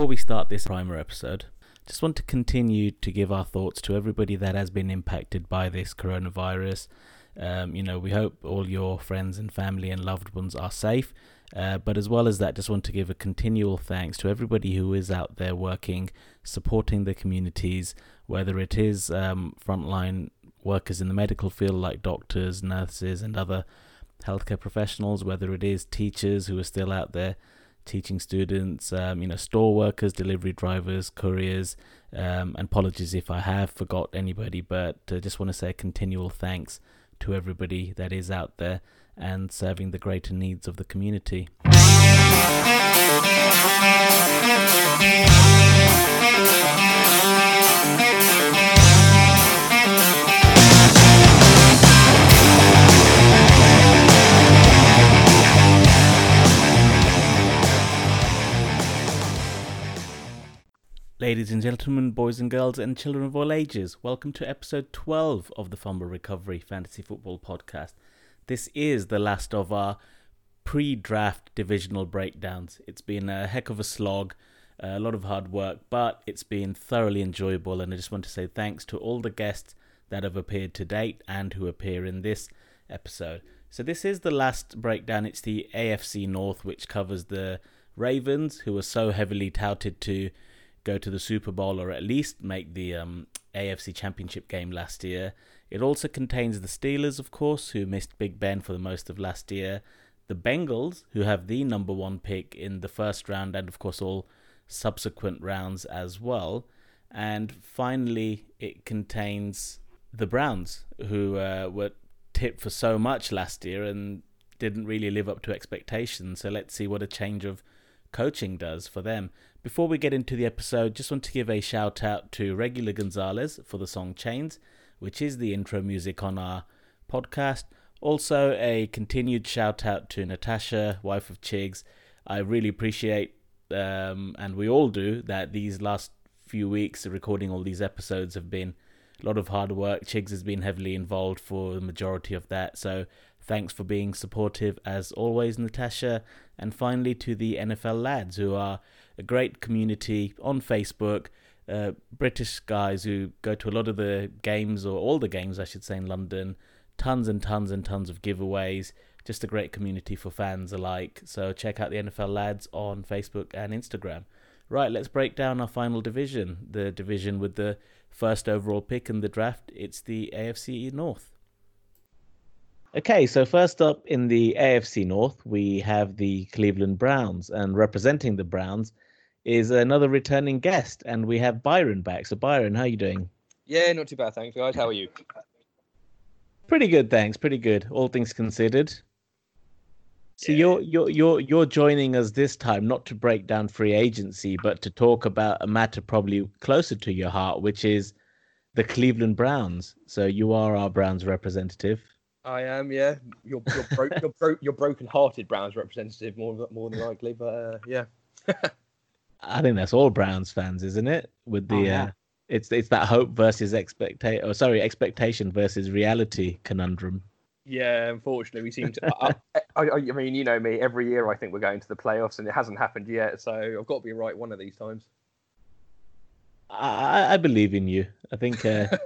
Before we start this primer episode, just want to continue to give our thoughts to everybody that has been impacted by this coronavirus. Um, you know, we hope all your friends and family and loved ones are safe. Uh, but as well as that, just want to give a continual thanks to everybody who is out there working, supporting the communities, whether it is um, frontline workers in the medical field like doctors, nurses, and other healthcare professionals, whether it is teachers who are still out there teaching students, um, you know, store workers, delivery drivers, couriers, um, and apologies if I have forgot anybody, but uh, just want to say a continual thanks to everybody that is out there and serving the greater needs of the community. Ladies and gentlemen, boys and girls, and children of all ages, welcome to episode 12 of the Fumble Recovery Fantasy Football Podcast. This is the last of our pre draft divisional breakdowns. It's been a heck of a slog, a lot of hard work, but it's been thoroughly enjoyable. And I just want to say thanks to all the guests that have appeared to date and who appear in this episode. So, this is the last breakdown. It's the AFC North, which covers the Ravens, who were so heavily touted to go to the Super Bowl or at least make the um, AFC Championship game last year. It also contains the Steelers, of course, who missed Big Ben for the most of last year, the Bengals, who have the number one pick in the first round, and of course all subsequent rounds as well. And finally, it contains the Browns, who uh, were tipped for so much last year and didn't really live up to expectations. So let's see what a change of coaching does for them. Before we get into the episode, just want to give a shout out to Regular Gonzalez for the song Chains, which is the intro music on our podcast. Also, a continued shout out to Natasha, wife of Chigs. I really appreciate, um, and we all do, that these last few weeks recording all these episodes have been a lot of hard work. Chigs has been heavily involved for the majority of that. So thanks for being supportive as always, Natasha. And finally, to the NFL lads who are a great community on Facebook. Uh, British guys who go to a lot of the games, or all the games, I should say, in London. Tons and tons and tons of giveaways. Just a great community for fans alike. So check out the NFL lads on Facebook and Instagram. Right, let's break down our final division. The division with the first overall pick in the draft. It's the AFC North. Okay, so first up in the AFC North, we have the Cleveland Browns, and representing the Browns is another returning guest, and we have Byron back. So, Byron, how are you doing? Yeah, not too bad, thanks, guys. How are you? Pretty good, thanks. Pretty good, all things considered. So yeah. you're you're you're you're joining us this time not to break down free agency, but to talk about a matter probably closer to your heart, which is the Cleveland Browns. So you are our Browns representative. I am, yeah. You're you're, bro- you're, bro- you're broken-hearted Browns representative more more than likely, but uh, yeah. I think that's all Browns fans, isn't it? With the oh, yeah. uh, it's it's that hope versus expectation, or sorry, expectation versus reality conundrum. Yeah, unfortunately, we seem to. I, I, I, mean, you know me. Every year, I think we're going to the playoffs, and it hasn't happened yet. So I've got to be right one of these times. I, I believe in you. I think. Uh,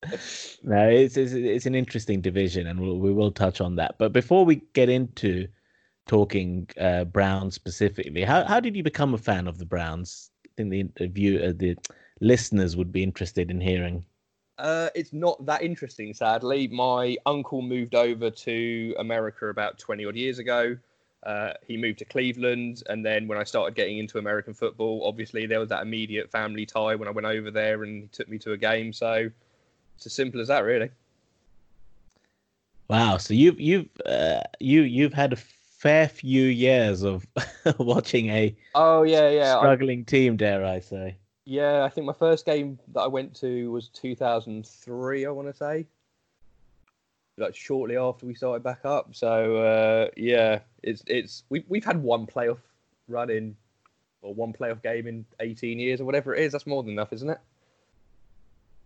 no, it's, it's it's an interesting division, and we'll, we will touch on that. But before we get into talking uh, Browns specifically, how how did you become a fan of the Browns? I think the view uh, the listeners would be interested in hearing. Uh, it's not that interesting, sadly. My uncle moved over to America about 20 odd years ago. Uh, he moved to Cleveland, and then when I started getting into American football, obviously there was that immediate family tie when I went over there, and he took me to a game. So it's as simple as that, really. Wow! So you've you've uh, you you've had a fair few years of watching a oh yeah yeah struggling I, team, dare I say? Yeah, I think my first game that I went to was 2003. I want to say, like shortly after we started back up. So uh, yeah, it's it's we we've had one playoff run in or one playoff game in 18 years or whatever it is. That's more than enough, isn't it?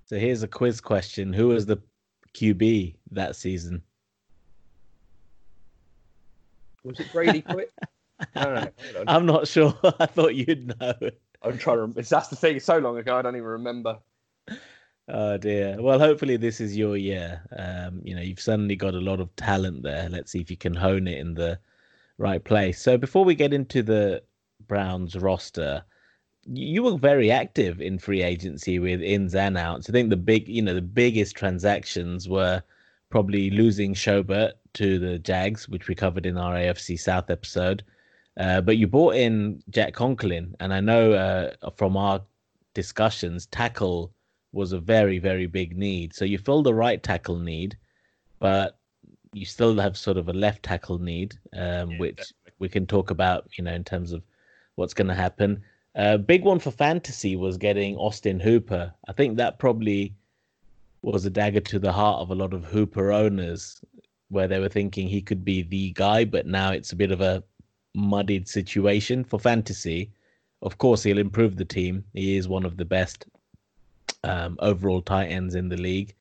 So here's a quiz question: Who was the QB that season? Was it Brady no, no, I'm not sure. I thought you'd know. I'm trying to. Remember. That's the thing. It's so long ago. I don't even remember. Oh dear. Well, hopefully this is your year. Um, you know, you've suddenly got a lot of talent there. Let's see if you can hone it in the right place. So before we get into the Browns roster, you were very active in free agency with ins and outs. I think the big, you know, the biggest transactions were probably losing Schobert to the Jags, which we covered in our AFC South episode. Uh, but you brought in Jack Conklin, and I know uh, from our discussions, tackle was a very, very big need. So you fill the right tackle need, but you still have sort of a left tackle need, um, yeah, which definitely. we can talk about, you know, in terms of what's going to happen. A uh, big one for fantasy was getting Austin Hooper. I think that probably was a dagger to the heart of a lot of Hooper owners, where they were thinking he could be the guy, but now it's a bit of a muddied situation for fantasy. Of course, he'll improve the team. He is one of the best um, overall tight ends in the league.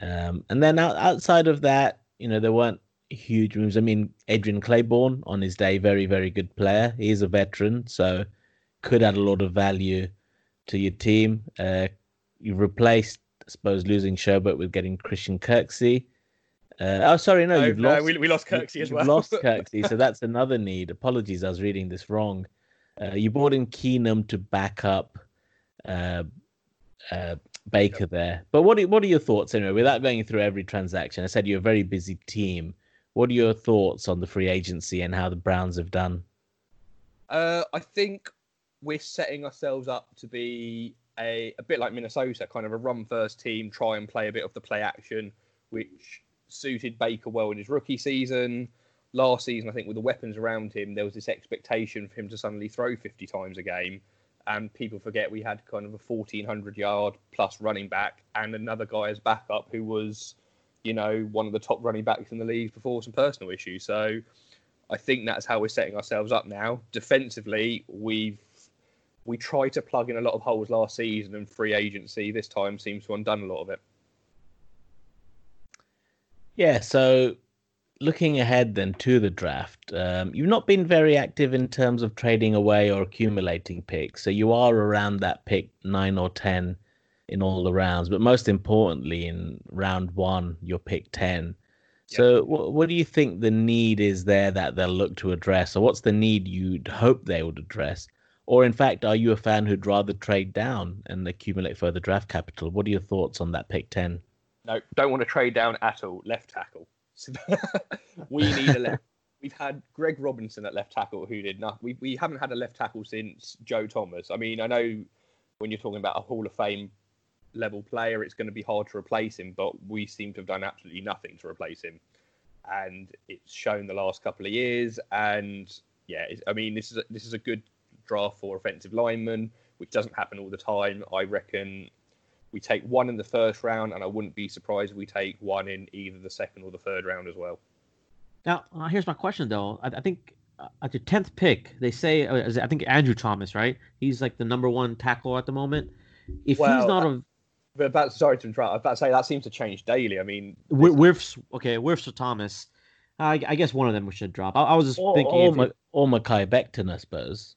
Um, and then outside of that, you know, there weren't huge moves. I mean, Adrian Clayborn on his day, very, very good player. He's a veteran, so could add a lot of value to your team. Uh, you replaced, I suppose, losing Schobert with getting Christian Kirksey. Uh, oh, sorry, no, no you've no, lost. We, we lost Kirksey as well. lost Kirksey, so that's another need. Apologies, I was reading this wrong. Uh, you brought in Keenum to back up uh, uh, Baker yep. there. But what are, what are your thoughts anyway? Without going through every transaction, I said you're a very busy team. What are your thoughts on the free agency and how the Browns have done? Uh, I think we're setting ourselves up to be a, a bit like Minnesota, kind of a run first team, try and play a bit of the play action, which suited Baker well in his rookie season. Last season, I think with the weapons around him, there was this expectation for him to suddenly throw 50 times a game. And people forget we had kind of a 1400 yard plus running back and another guy as backup who was, you know, one of the top running backs in the league before some personal issues. So I think that's how we're setting ourselves up now. Defensively, we've we tried to plug in a lot of holes last season, and free agency this time seems to have undone a lot of it. Yeah, so looking ahead then to the draft, um, you've not been very active in terms of trading away or accumulating picks. So you are around that pick nine or 10 in all the rounds. But most importantly, in round one, you're pick 10. So yep. what, what do you think the need is there that they'll look to address? Or what's the need you'd hope they would address? Or in fact, are you a fan who'd rather trade down and accumulate further draft capital? What are your thoughts on that pick 10? No, don't want to trade down at all. Left tackle. we need a left. We've had Greg Robinson at left tackle who did nothing. We, we haven't had a left tackle since Joe Thomas. I mean, I know when you're talking about a Hall of Fame level player, it's going to be hard to replace him, but we seem to have done absolutely nothing to replace him. And it's shown the last couple of years. And yeah, I mean, this is a, this is a good draft for offensive linemen, which doesn't happen all the time. I reckon we take one in the first round, and I wouldn't be surprised if we take one in either the second or the third round as well. Now, uh, here's my question though. I, I think uh, at your tenth pick, they say uh, I think Andrew Thomas, right? He's like the number one tackle at the moment. If well, he's not a but about sorry to interrupt. I was about to say that seems to change daily. I mean, we're, we're okay. We're Thomas. I, I, guess one of them we should drop. I, I was just or, thinking, or, Ma- or Mekhi Becton, I suppose.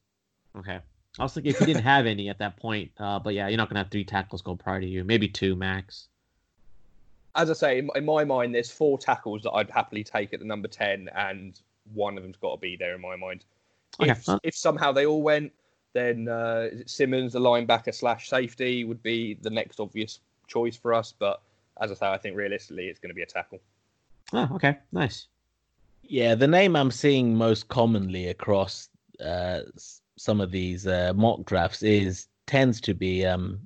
Okay, I was thinking if you didn't have any at that point, uh, but yeah, you're not gonna have three tackles go prior to you, maybe two max. As I say, in, in my mind, there's four tackles that I'd happily take at the number ten, and one of them's got to be there in my mind. Okay. If, if somehow they all went, then uh, Simmons, the linebacker slash safety, would be the next obvious choice for us. But as I say, I think realistically, it's going to be a tackle. Oh, okay, nice. Yeah, the name I'm seeing most commonly across uh, some of these uh, mock drafts is tends to be um,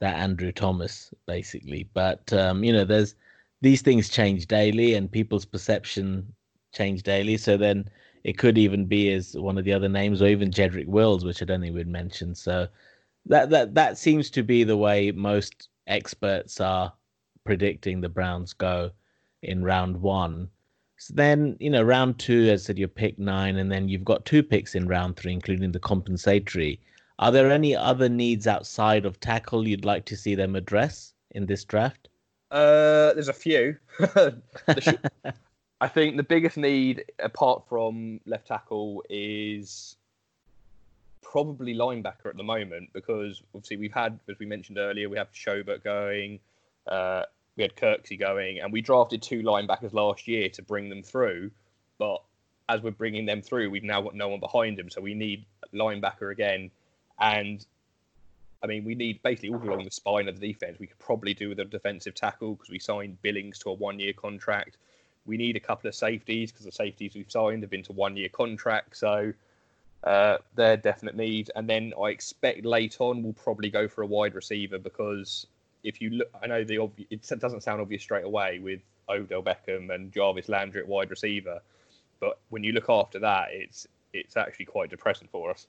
that Andrew Thomas basically. But um, you know, there's these things change daily, and people's perception change daily. So then it could even be as one of the other names, or even Jedrick Wills, which I don't think we'd mentioned. So that that that seems to be the way most experts are predicting the Browns go in round one. So then, you know, round two, as I said, you pick nine, and then you've got two picks in round three, including the compensatory. Are there any other needs outside of tackle you'd like to see them address in this draft? Uh, there's a few. I think the biggest need, apart from left tackle, is probably linebacker at the moment because obviously we've had, as we mentioned earlier, we have Schobert going, uh, we had Kirksey going, and we drafted two linebackers last year to bring them through. But as we're bringing them through, we've now got no one behind them, so we need linebacker again. And I mean, we need basically all along the spine of the defense. We could probably do with a defensive tackle because we signed Billings to a one-year contract. We need a couple of safeties because the safeties we've signed have been to one-year contract. So uh, they're definite needs. And then I expect late on we'll probably go for a wide receiver because if you look, I know the obvious, it doesn't sound obvious straight away with Odell Beckham and Jarvis Landry at wide receiver, but when you look after that, it's it's actually quite depressing for us.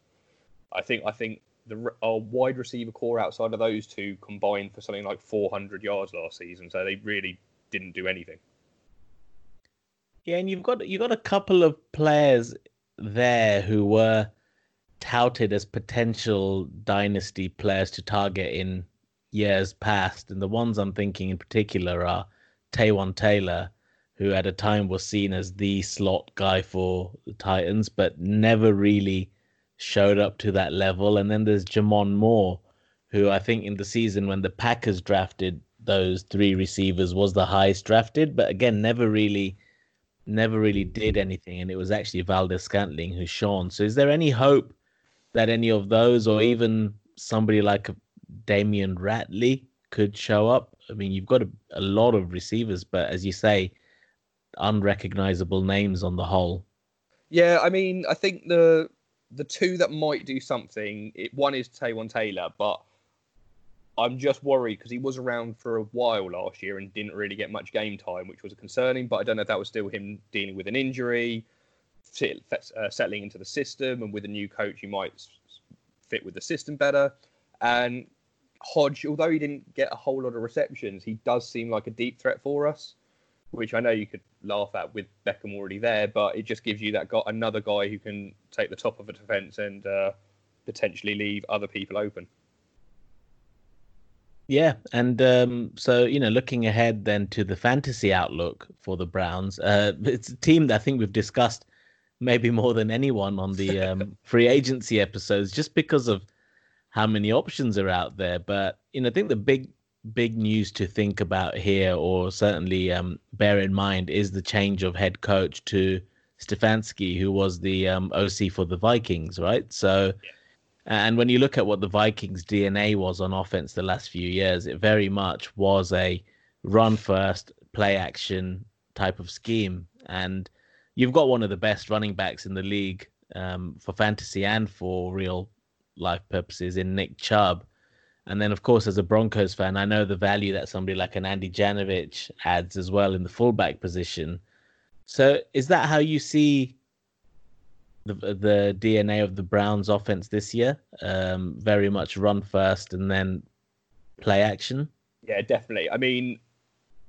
I think I think the our wide receiver core outside of those two combined for something like 400 yards last season, so they really didn't do anything. Yeah, and you've got you've got a couple of players there who were touted as potential dynasty players to target in years past, and the ones I'm thinking in particular are Taywan Taylor, who at a time was seen as the slot guy for the Titans, but never really showed up to that level. And then there's J'Mon Moore, who I think in the season when the Packers drafted those three receivers was the highest drafted, but again never really never really did anything. And it was actually Valdes-Scantling who shone. So is there any hope that any of those or even somebody like Damion Ratley could show up? I mean, you've got a, a lot of receivers, but as you say, unrecognizable names on the whole. Yeah, I mean, I think the the two that might do something, it, one is Taywan Taylor, but I'm just worried because he was around for a while last year and didn't really get much game time, which was concerning. But I don't know if that was still him dealing with an injury, uh, settling into the system, and with a new coach, he might fit with the system better. And Hodge, although he didn't get a whole lot of receptions, he does seem like a deep threat for us, which I know you could laugh at with Beckham already there, but it just gives you that got another guy who can take the top of a defense and uh, potentially leave other people open. Yeah, and um, so you know, looking ahead then to the fantasy outlook for the Browns, uh, it's a team that I think we've discussed maybe more than anyone on the um, free agency episodes, just because of how many options are out there. But you know, I think the big big news to think about here, or certainly um, bear in mind, is the change of head coach to Stefanski, who was the um, OC for the Vikings, right? So. And when you look at what the Vikings' DNA was on offense the last few years, it very much was a run first, play action type of scheme. And you've got one of the best running backs in the league um, for fantasy and for real life purposes in Nick Chubb. And then, of course, as a Broncos fan, I know the value that somebody like an Andy Janovich adds as well in the fullback position. So, is that how you see the the DNA of the Browns offense this year. Um, very much run first and then play action. Yeah, definitely. I mean,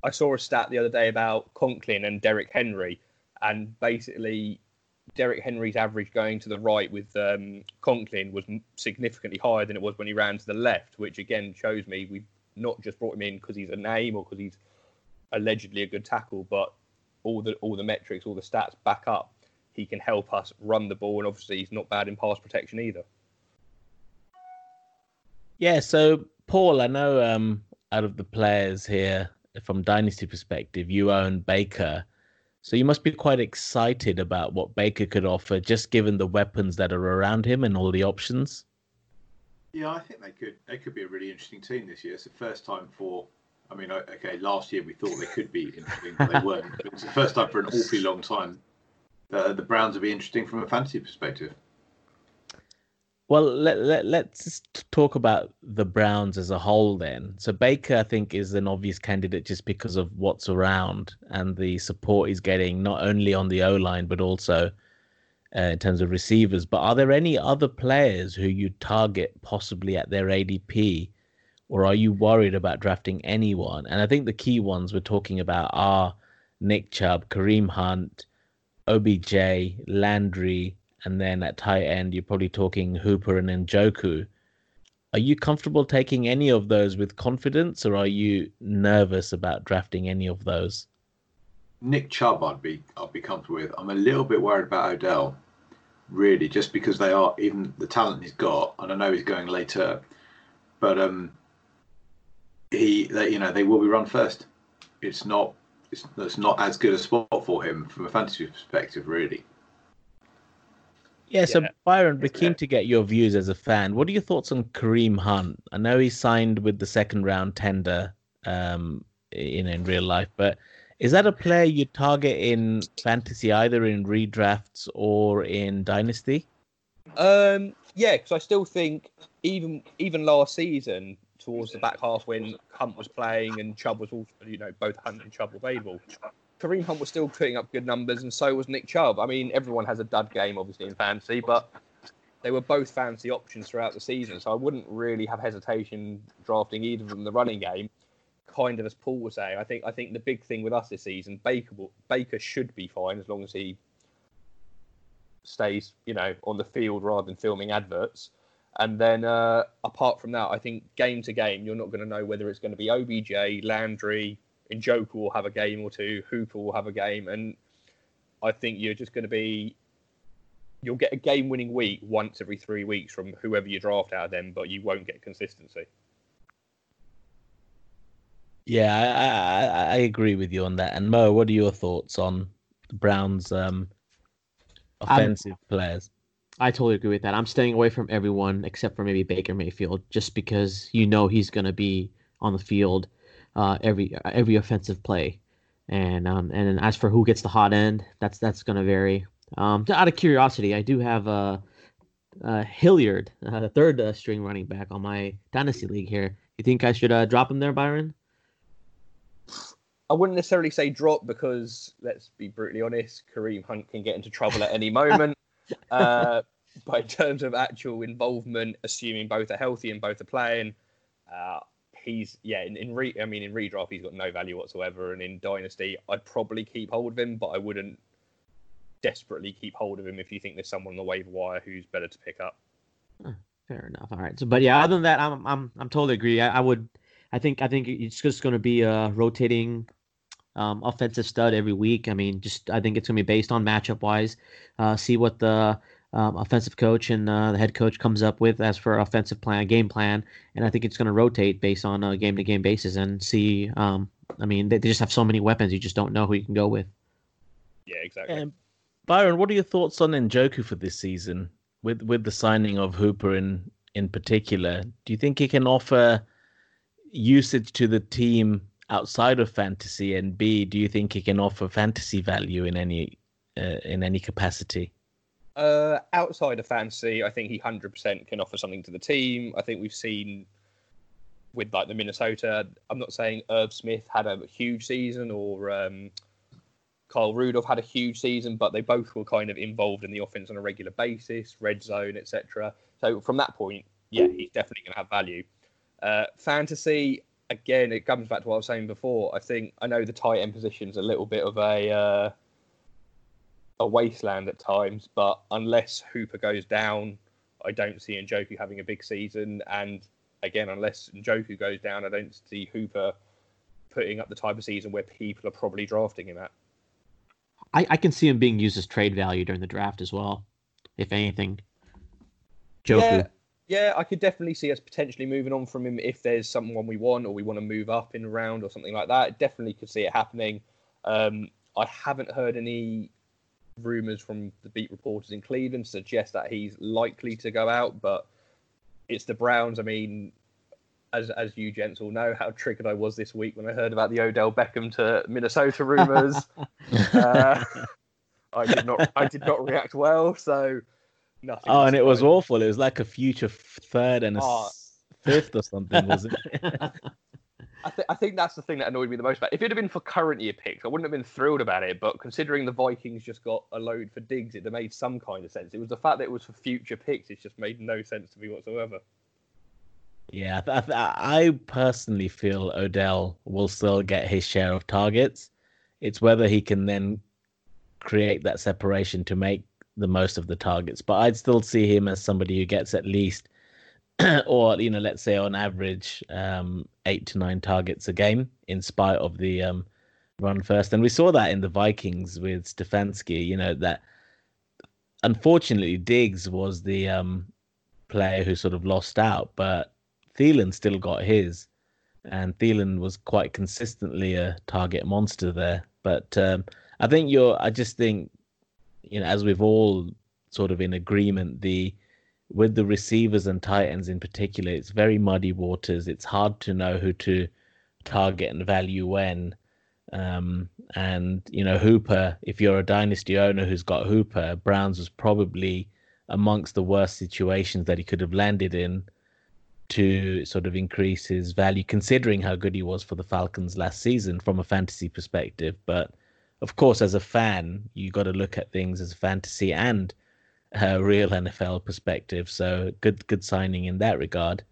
I saw a stat the other day about Conklin and Derrick Henry, and basically Derrick Henry's average going to the right with um, Conklin was significantly higher than it was when he ran to the left, which again shows me we've not just brought him in because he's a name or because he's allegedly a good tackle, but all the all the metrics, all the stats back up he can help us run the ball, and obviously he's not bad in pass protection either. Yeah, so Paul, I know um, out of the players here, from dynasty perspective, you own Baker, so you must be quite excited about what Baker could offer, just given the weapons that are around him and all the options. Yeah, I think they could. They could be a really interesting team this year. It's the first time for. I mean, okay, last year we thought they could be interesting, but they weren't. But it's the first time for an awfully long time the Browns will be interesting from a fantasy perspective. Well, let, let, let's talk about the Browns as a whole then. So, Baker, I think, is an obvious candidate just because of what's around and the support he's getting, not only on the O line, but also uh, in terms of receivers. But are there any other players who you target possibly at their ADP? Or are you worried about drafting anyone? And I think the key ones we're talking about are Nick Chubb, Kareem Hunt, OBJ, Landry, and then at tight end, you're probably talking Hooper and Njoku. Are you comfortable taking any of those with confidence, or are you nervous about drafting any of those? Nick Chubb, I'd be I'd be comfortable with. I'm a little bit worried about Odell, really, just because they are even the talent he's got, and I know he's going later, but um, he they, you know they will be run first. It's not it's, it's not as good a spot for him from a fantasy perspective, really. Yeah, so Yeah. Byron, we're keen to get your views as a fan. What are your thoughts on Kareem Hunt? I know he signed with the second round tender um, in in real life, but is that a player you target in fantasy, either in redrafts or in dynasty? Um, yeah, because I still think even even last season, towards the back half when Hunt was playing and Chubb was also, you know, both Hunt and Chubb were available, Kareem Hunt was still putting up good numbers, and so was Nick Chubb. I mean, everyone has a dud game, obviously, in fantasy, but they were both fantasy options throughout the season, so I wouldn't really have hesitation drafting either of them the running game. Kind of as Paul was saying, I think I think the big thing with us this season, Baker will- Baker should be fine as long as he stays, you know, on the field rather than filming adverts. And then uh, apart from that, I think game to game, you're not going to know whether it's going to be OBJ, Landry, Njoku will have a game or two, Hooper will have a game, and I think you're just going to be. You'll get a game-winning week once every three weeks from whoever you draft out of them, but you won't get consistency. Yeah, I, I, I agree with you on that. And Mo, what are your thoughts on the Browns' um, offensive players? I totally agree with that. I'm staying away from everyone except for maybe Baker Mayfield, just because you know he's going to be on the field uh, every every offensive play. And um, and then as for who gets the hot end, that's that's going to vary. Um, out of curiosity, I do have uh, uh, Hilliard, uh, the third uh, string running back on my dynasty league here. You think I should uh, drop him there, Byron? I wouldn't necessarily say drop because let's be brutally honest, Kareem Hunt can get into trouble at any moment. uh, but in terms of actual involvement, assuming both are healthy and both are playing, uh, he's yeah. In, in re, I mean, in redraft, he's got no value whatsoever, and in dynasty, I'd probably keep hold of him, but I wouldn't desperately keep hold of him if you think there's someone on the waiver wire who's better to pick up. Fair enough. All right. So, but yeah, other than that, I'm I'm I'm totally agree. I, I would, I think I think it's just going to be a rotating, um, offensive stud every week. I mean, just I think it's going to be based on matchup wise. Uh, see what the um, offensive coach and uh, the head coach comes up with as for offensive plan, game plan, and I think it's going to rotate based on a game to game basis and see. Um, I mean, they, they just have so many weapons, you just don't know who you can go with. Yeah, exactly. Um, Byron, what are your thoughts on Njoku for this season? With with the signing of Hooper in in particular, do you think he can offer usage to the team outside of fantasy? And B, do you think he can offer fantasy value in any uh, in any capacity? Uh, outside of fantasy, I think he hundred percent can offer something to the team. I think we've seen with like the Minnesota. I'm not saying Irv Smith had a huge season or um, Kyle Rudolph had a huge season, but they both were kind of involved in the offense on a regular basis, red zone, etc. So from that point, yeah, he's definitely going to have value. Uh, fantasy, again, it comes back to what I was saying before. I think I know the tight end position's a little bit of a uh, a wasteland at times, but unless Hooper goes down, I don't see Njoku having a big season. And again, unless Njoku goes down, I don't see Hooper putting up the type of season where people are probably drafting him at. I, I can see him being used as trade value during the draft as well, if anything. Joku. Yeah, yeah, I could definitely see us potentially moving on from him if there's someone we want or we want to move up in a round or something like that. Definitely could see it happening. Um, I haven't heard any rumors from the beat reporters in Cleveland suggest that he's likely to go out, but it's the Browns. I mean, as as you gents all know, how triggered I was this week when I heard about the Odell Beckham to Minnesota rumors. uh, I did not I did not react well, so nothing. Oh, and it was awful. It was like a future third and a Oh. fifth or something, wasn't it? I, th- I think that's the thing that annoyed me the most about it. If it had been for current year picks, I wouldn't have been thrilled about it. But considering the Vikings just got a load for Diggs, it made some kind of sense. It was the fact that it was for future picks. It just made no sense to me whatsoever. Yeah, I, th- I personally feel Odell will still get his share of targets. It's whether he can then create that separation to make the most of the targets. But I'd still see him as somebody who gets at least, or you know, let's say on average, um, eight to nine targets a game, in spite of the um, run first, and we saw that in the Vikings with Stefanski. You know that unfortunately Diggs was the um, player who sort of lost out, but Thielen still got his, and Thielen was quite consistently a target monster there. But um, I think you're. I just think, you know, as we've all sort of in agreement, the with the receivers and tight ends in particular, it's very muddy waters. It's hard to know who to target and value when. Um, and you know, Hooper, if you're a dynasty owner who's got Hooper, Browns was probably amongst the worst situations that he could have landed in to sort of increase his value, considering how good he was for the Falcons last season from a fantasy perspective. But of course, as a fan, you got to look at things as fantasy and a real NFL perspective. So good, good signing in that regard.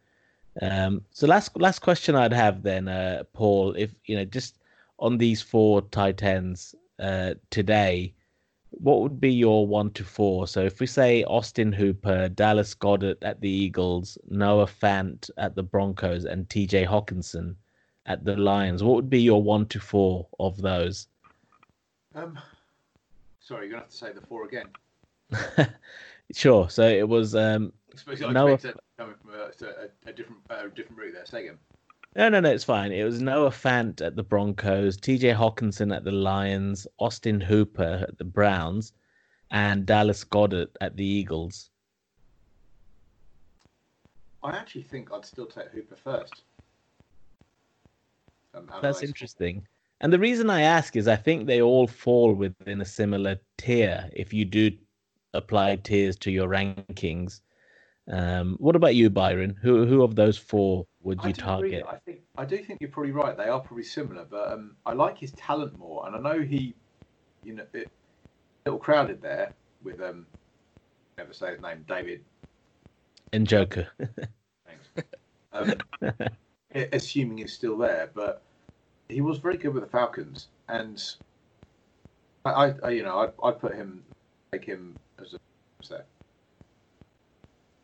Um, so last last question I'd have then, uh, Paul, if you know, just on these four tight ends uh, today, what would be your one to four? So if we say Austin Hooper, Dallas Goedert at the Eagles, Noah Fant at the Broncos, and T.J. Hockenson at the Lions, what would be your one to four of those? Um, sorry, you're gonna have to say the four again. sure. So it was um, I I Noah... coming from a, a, a different uh, different route there. Say again. No, no, no, it's fine. It was Noah Fant at the Broncos, TJ Hockenson at the Lions, Austin Hooper at the Browns, and Dallas Goedert at the Eagles. I actually think I'd still take Hooper first. Um, That's interesting. And the reason I ask is I think they all fall within a similar tier if you do apply tiers to your rankings. Um, what about you, Byron? Who who of those four would you target? I think I do think you're probably right. They are probably similar, but um, I like his talent more, and I know he, you know, it, a little crowded there with um, never say his name, David. Njoku. Thanks. Um, assuming he's still there, but he was very good with the Falcons, and I, I you know, I I put him, take him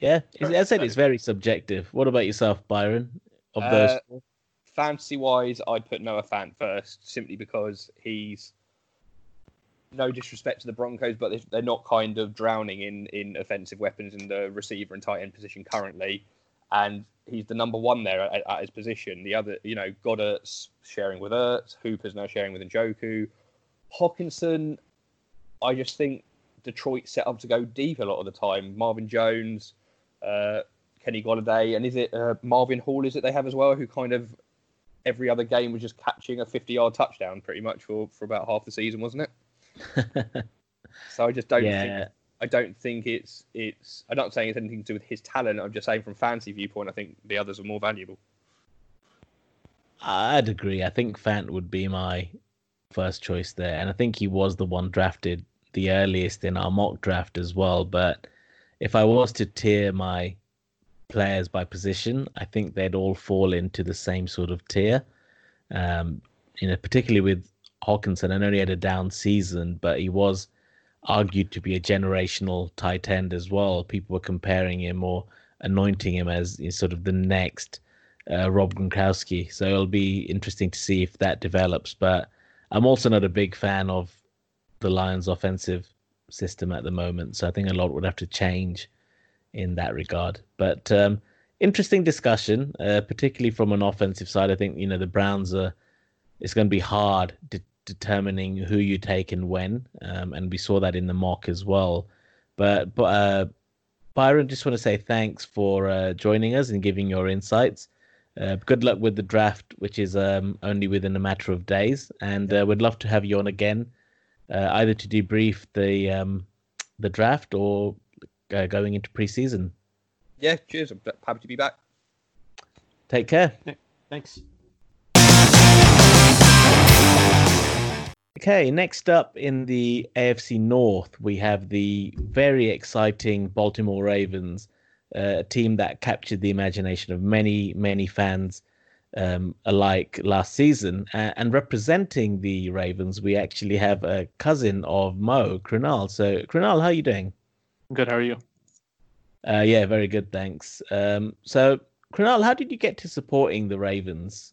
Yeah, as I said, it's very subjective. What about yourself, Byron? Of uh, those, uh, fantasy wise, I'd put Noah Fant first, simply because he's no disrespect to the Broncos, but they're not kind of drowning in in offensive weapons in the receiver and tight end position currently, and he's the number one there at, at his position. The other, you know, Goedert's sharing with Ertz, Hooper's now sharing with Njoku, Hockenson. I just think Detroit set up to go deep a lot of the time. Marvin Jones, uh, Kenny Golladay, and is it uh, Marvin Hall? Is it they have as well, who kind of every other game was just catching a 50 yard touchdown pretty much for, for about half the season, wasn't it? so I just don't yeah. think I don't think it's it's I'm not saying it's anything to do with his talent. I'm just saying from fancy viewpoint, I think the others are more valuable. I'd agree. I think Fant would be my first choice there, and I think he was the one drafted the earliest in our mock draft as well. But if I was to tier my players by position, I think they'd all fall into the same sort of tier. Um, you know, particularly with Hockenson, I know he had a down season, but he was argued to be a generational tight end as well. People were comparing him or anointing him as sort of the next uh, Rob Gronkowski. So it'll be interesting to see if that develops. But I'm also not a big fan of the Lions' offensive system at the moment. So I think a lot would have to change in that regard. But um, interesting discussion, uh, particularly from an offensive side. I think you know the Browns are. It's going to be hard de- determining who you take and when, um, and we saw that in the mock as well. But but uh, Byron, just want to say thanks for uh, joining us and giving your insights. Uh, good luck with the draft, which is um, only within a matter of days, and uh, we'd love to have you on again uh, either to debrief the um, the draft or uh, going into preseason. Yeah, cheers. I'm happy to be back. Take care. thanks. Okay, next up in the AFC North, we have the very exciting Baltimore Ravens, uh, a team that captured the imagination of many, many fans um, alike last season. Uh, and representing the Ravens, we actually have a cousin of Mo, Krunal. So, Krunal, how are you doing? Good. How are you? Uh, yeah, very good. Thanks. Um, so, Krunal, how did you get to supporting the Ravens?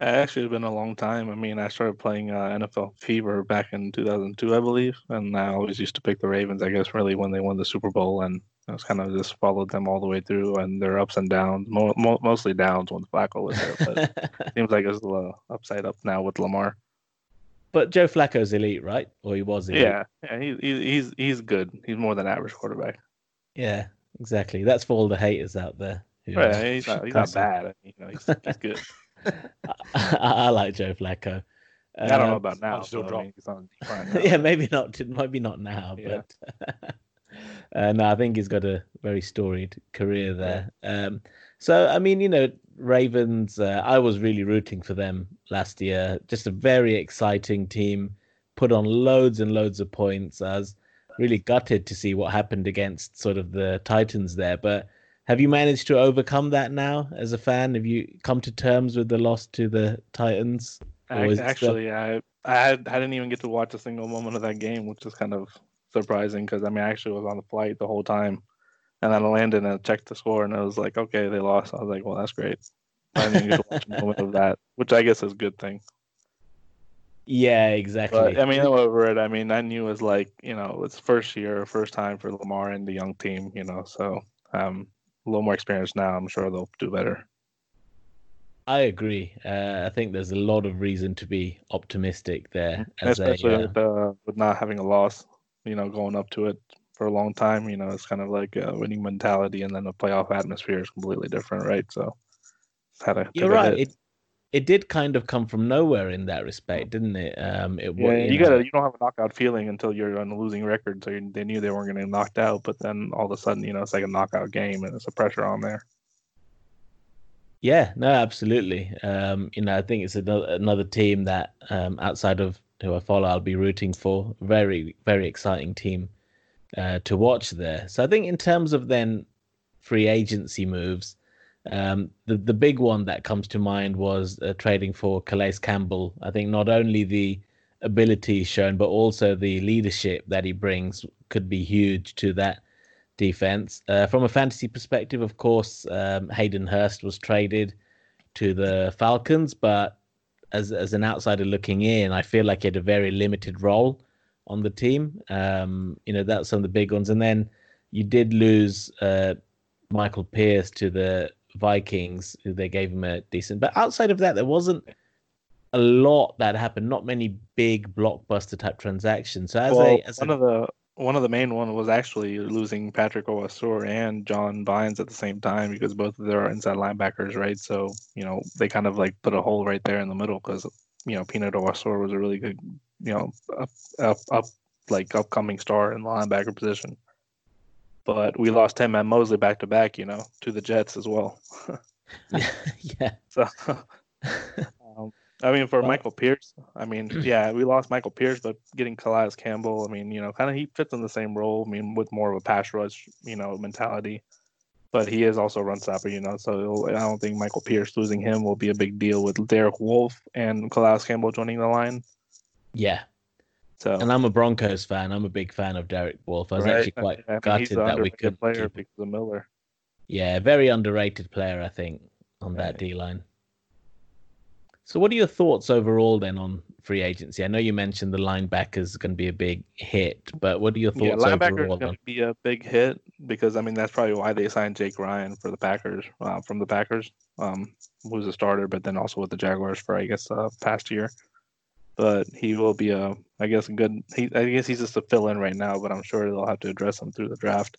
I actually, it's been a long time. I mean, I started playing uh, NFL Fever back in 2002, I believe, and I always used to pick the Ravens. I guess really when they won the Super Bowl, and I was kind of just followed them all the way through, and their ups and downs, mo- mo- mostly downs when Flacco was there. But seems like it's a little upside up now with Lamar. but Joe Flacco's elite, right? Or he was elite. Yeah, yeah, he, he, he's he's good. He's more than average quarterback. Yeah, exactly. That's for all the haters out there. who- Right, he's not he's not bad. I mean, you know, he's, he's good. I, I like Joe Flacco. I don't know Um, about now. I'll still but I mean, he's on decline now. yeah, maybe not. Maybe not now, Yeah. but uh, no, I think he's got a very storied career there. Um, so, I mean, you know, Ravens. Uh, I was really rooting for them last year. Just a very exciting team. Put on loads and loads of points. I was really gutted to see what happened against sort of the Titans there, but. Have you managed to overcome that now as a fan? Have you come to terms with the loss to the Titans? Is still- Actually, I I, had, I didn't even get to watch a single moment of that game, which is kind of surprising because I mean, I actually was on the flight the whole time, and then I landed and I checked the score, and I was like, okay, they lost. I was like, well, that's great. I didn't get to watch a moment of that, which I guess is a good thing. Yeah, exactly. But I mean, over it. I mean, I knew it was like you know, it's first year, first time for Lamar and the young team, you know, so um, a little more experience now. I'm sure they'll do better. I agree. Uh, I think there's a lot of reason to be optimistic there. As a, especially uh, with, uh, with not having a loss, you know, going up to it for a long time. You know, it's kind of like a winning mentality, and then the playoff atmosphere is completely different, right? So, it's had a you're right. hit. It it did kind of come from nowhere in that respect, didn't it? Um, it yeah, you, know, gotta you don't have a knockout feeling until you're on a losing record. So you, they knew they weren't going to get knocked out, but then all of a sudden, you know, it's like a knockout game, and it's a pressure on there. Yeah, no, absolutely. Um, you know, I think it's another another team that um, outside of who I follow, I'll be rooting for. Very, very exciting team uh, to watch there. So I think in terms of then free agency moves, um, the the big one that comes to mind was uh, trading for Calais Campbell. I think not only the ability shown, but also the leadership that he brings could be huge to that defense. Uh, from a fantasy perspective, of course, um, Hayden Hurst was traded to the Falcons, but as as an outsider looking in, I feel like he had a very limited role on the team. Um, you know, that's some of the big ones. And then you did lose uh, Michael Pierce to the Vikings, who they gave him a decent. But outside of that, there wasn't a lot that happened. Not many big blockbuster type transactions. So as well, a as one a, of the one of the main one was actually losing Patrick Onwuasor and John Bynes at the same time because both of them are inside linebackers, right? So you know they kind of like put a hole right there in the middle because you know Peanut Owasor was a really good, you know, up, up, up like upcoming star in the linebacker position. But we lost him and Mosley back to back, you know, to the Jets as well. yeah. So, um, I mean, for Michael Pierce, I mean, yeah, we lost Michael Pierce, but getting Calais Campbell, I mean, you know, kind of he fits in the same role. I mean, with more of a pass rush, you know, mentality. But he is also a run stopper, you know. So I don't think Michael Pierce losing him will be a big deal with Derek Wolfe and Calais Campbell joining the line. Yeah. So And I'm a Broncos fan. I'm a big fan of Derek Wolfe. I was right, actually quite I mean, gutted that we couldn't player because of Miller. Yeah, very underrated player, I think, on that Right. D line. So, what are your thoughts overall then on free agency? I know you mentioned the linebackers is going to be a big hit, but what are your Yeah, thoughts linebacker is going to be a big hit because I mean that's probably why they signed Jake Ryan for the Packers uh, from the Packers, um, who's a starter, but then also with the Jaguars for I guess uh, past year. But he will be a, I guess a good. He, I guess he's just a fill in right now, but I'm sure they'll have to address him through the draft.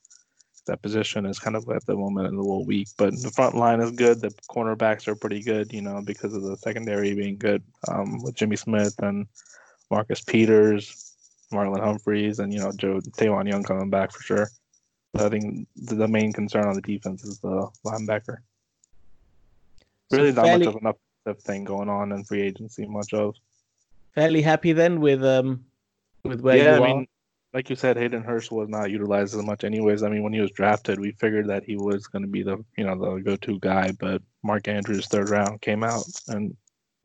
That position is kind of at the moment in a little weak, but the front line is good. The cornerbacks are pretty good, you know, because of the secondary being good um, with Jimmy Smith and Marcus Peters, Marlon Humphreys, and you know Joe Tavon Young coming back for sure. But I think the main concern on the defense is the linebacker. So Really not fairly, much of an offensive thing going on in free agency. Much of fairly happy then with um with where yeah, you I are. mean, like you said, Hayden Hurst was not utilized as much, anyways. I mean, when he was drafted, we figured that he was going to be the you know the go-to guy, but Mark Andrews, third round, came out and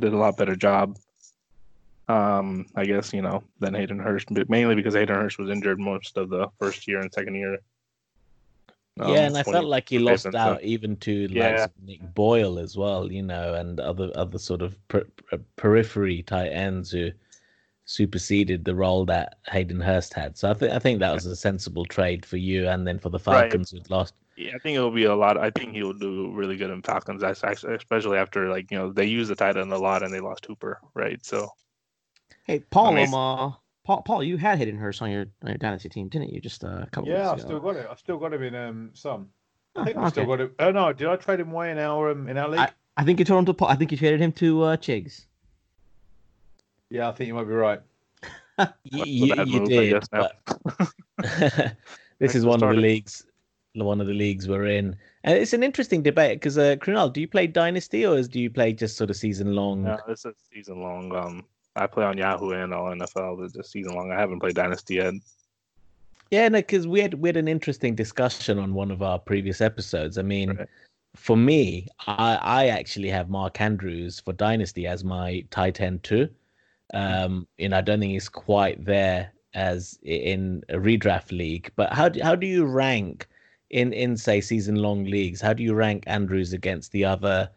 did a lot better job. Um, I guess you know than Hayden Hurst, but mainly because Hayden Hurst was injured most of the first year and second year. Um, yeah, and I felt like he lost out so- even to Yeah. likes Nick Boyle as well, you know, and other other sort of per- periphery tight ends who superseded the role that Hayden Hurst had. So I think I think that was a sensible trade for you, and then for the Right. Falcons who'd lost. Yeah, I think it'll be a lot. I think he'll do really good in Falcons, that's actually, especially after like you know they use the tight end a lot and they lost Hooper, right? So Hey, Paul, mean, um, uh, Paul, Paul, you had Hayden Hurst on your on your dynasty team, didn't you? Just uh, a couple Yeah, I've still got it. I've still got him in um some. I Oh, think I've still okay. got it. Oh no, did I trade him away in our um, in our league? I- I think you told him to Paul. I think you traded him to uh, Chigs. Yeah, I think you might be right. You, you, you did, guess now. this is for one of the leagues, one of the leagues we're in, and it's an interesting debate because uh, Krunal, do you play Dynasty or is, do you play just sort of season long? no, this is season long. Um, I play on Yahoo and all NFL. It's just season long. I haven't played Dynasty yet. Yeah, no, because we had we had an interesting discussion on one of our previous episodes. I mean, Right. for me, I I actually have Mark Andrews for Dynasty as my tight end too. Um, and I don't think he's quite there as in a redraft league. But how do how do you rank in in say season long leagues? How do you rank Andrews against the other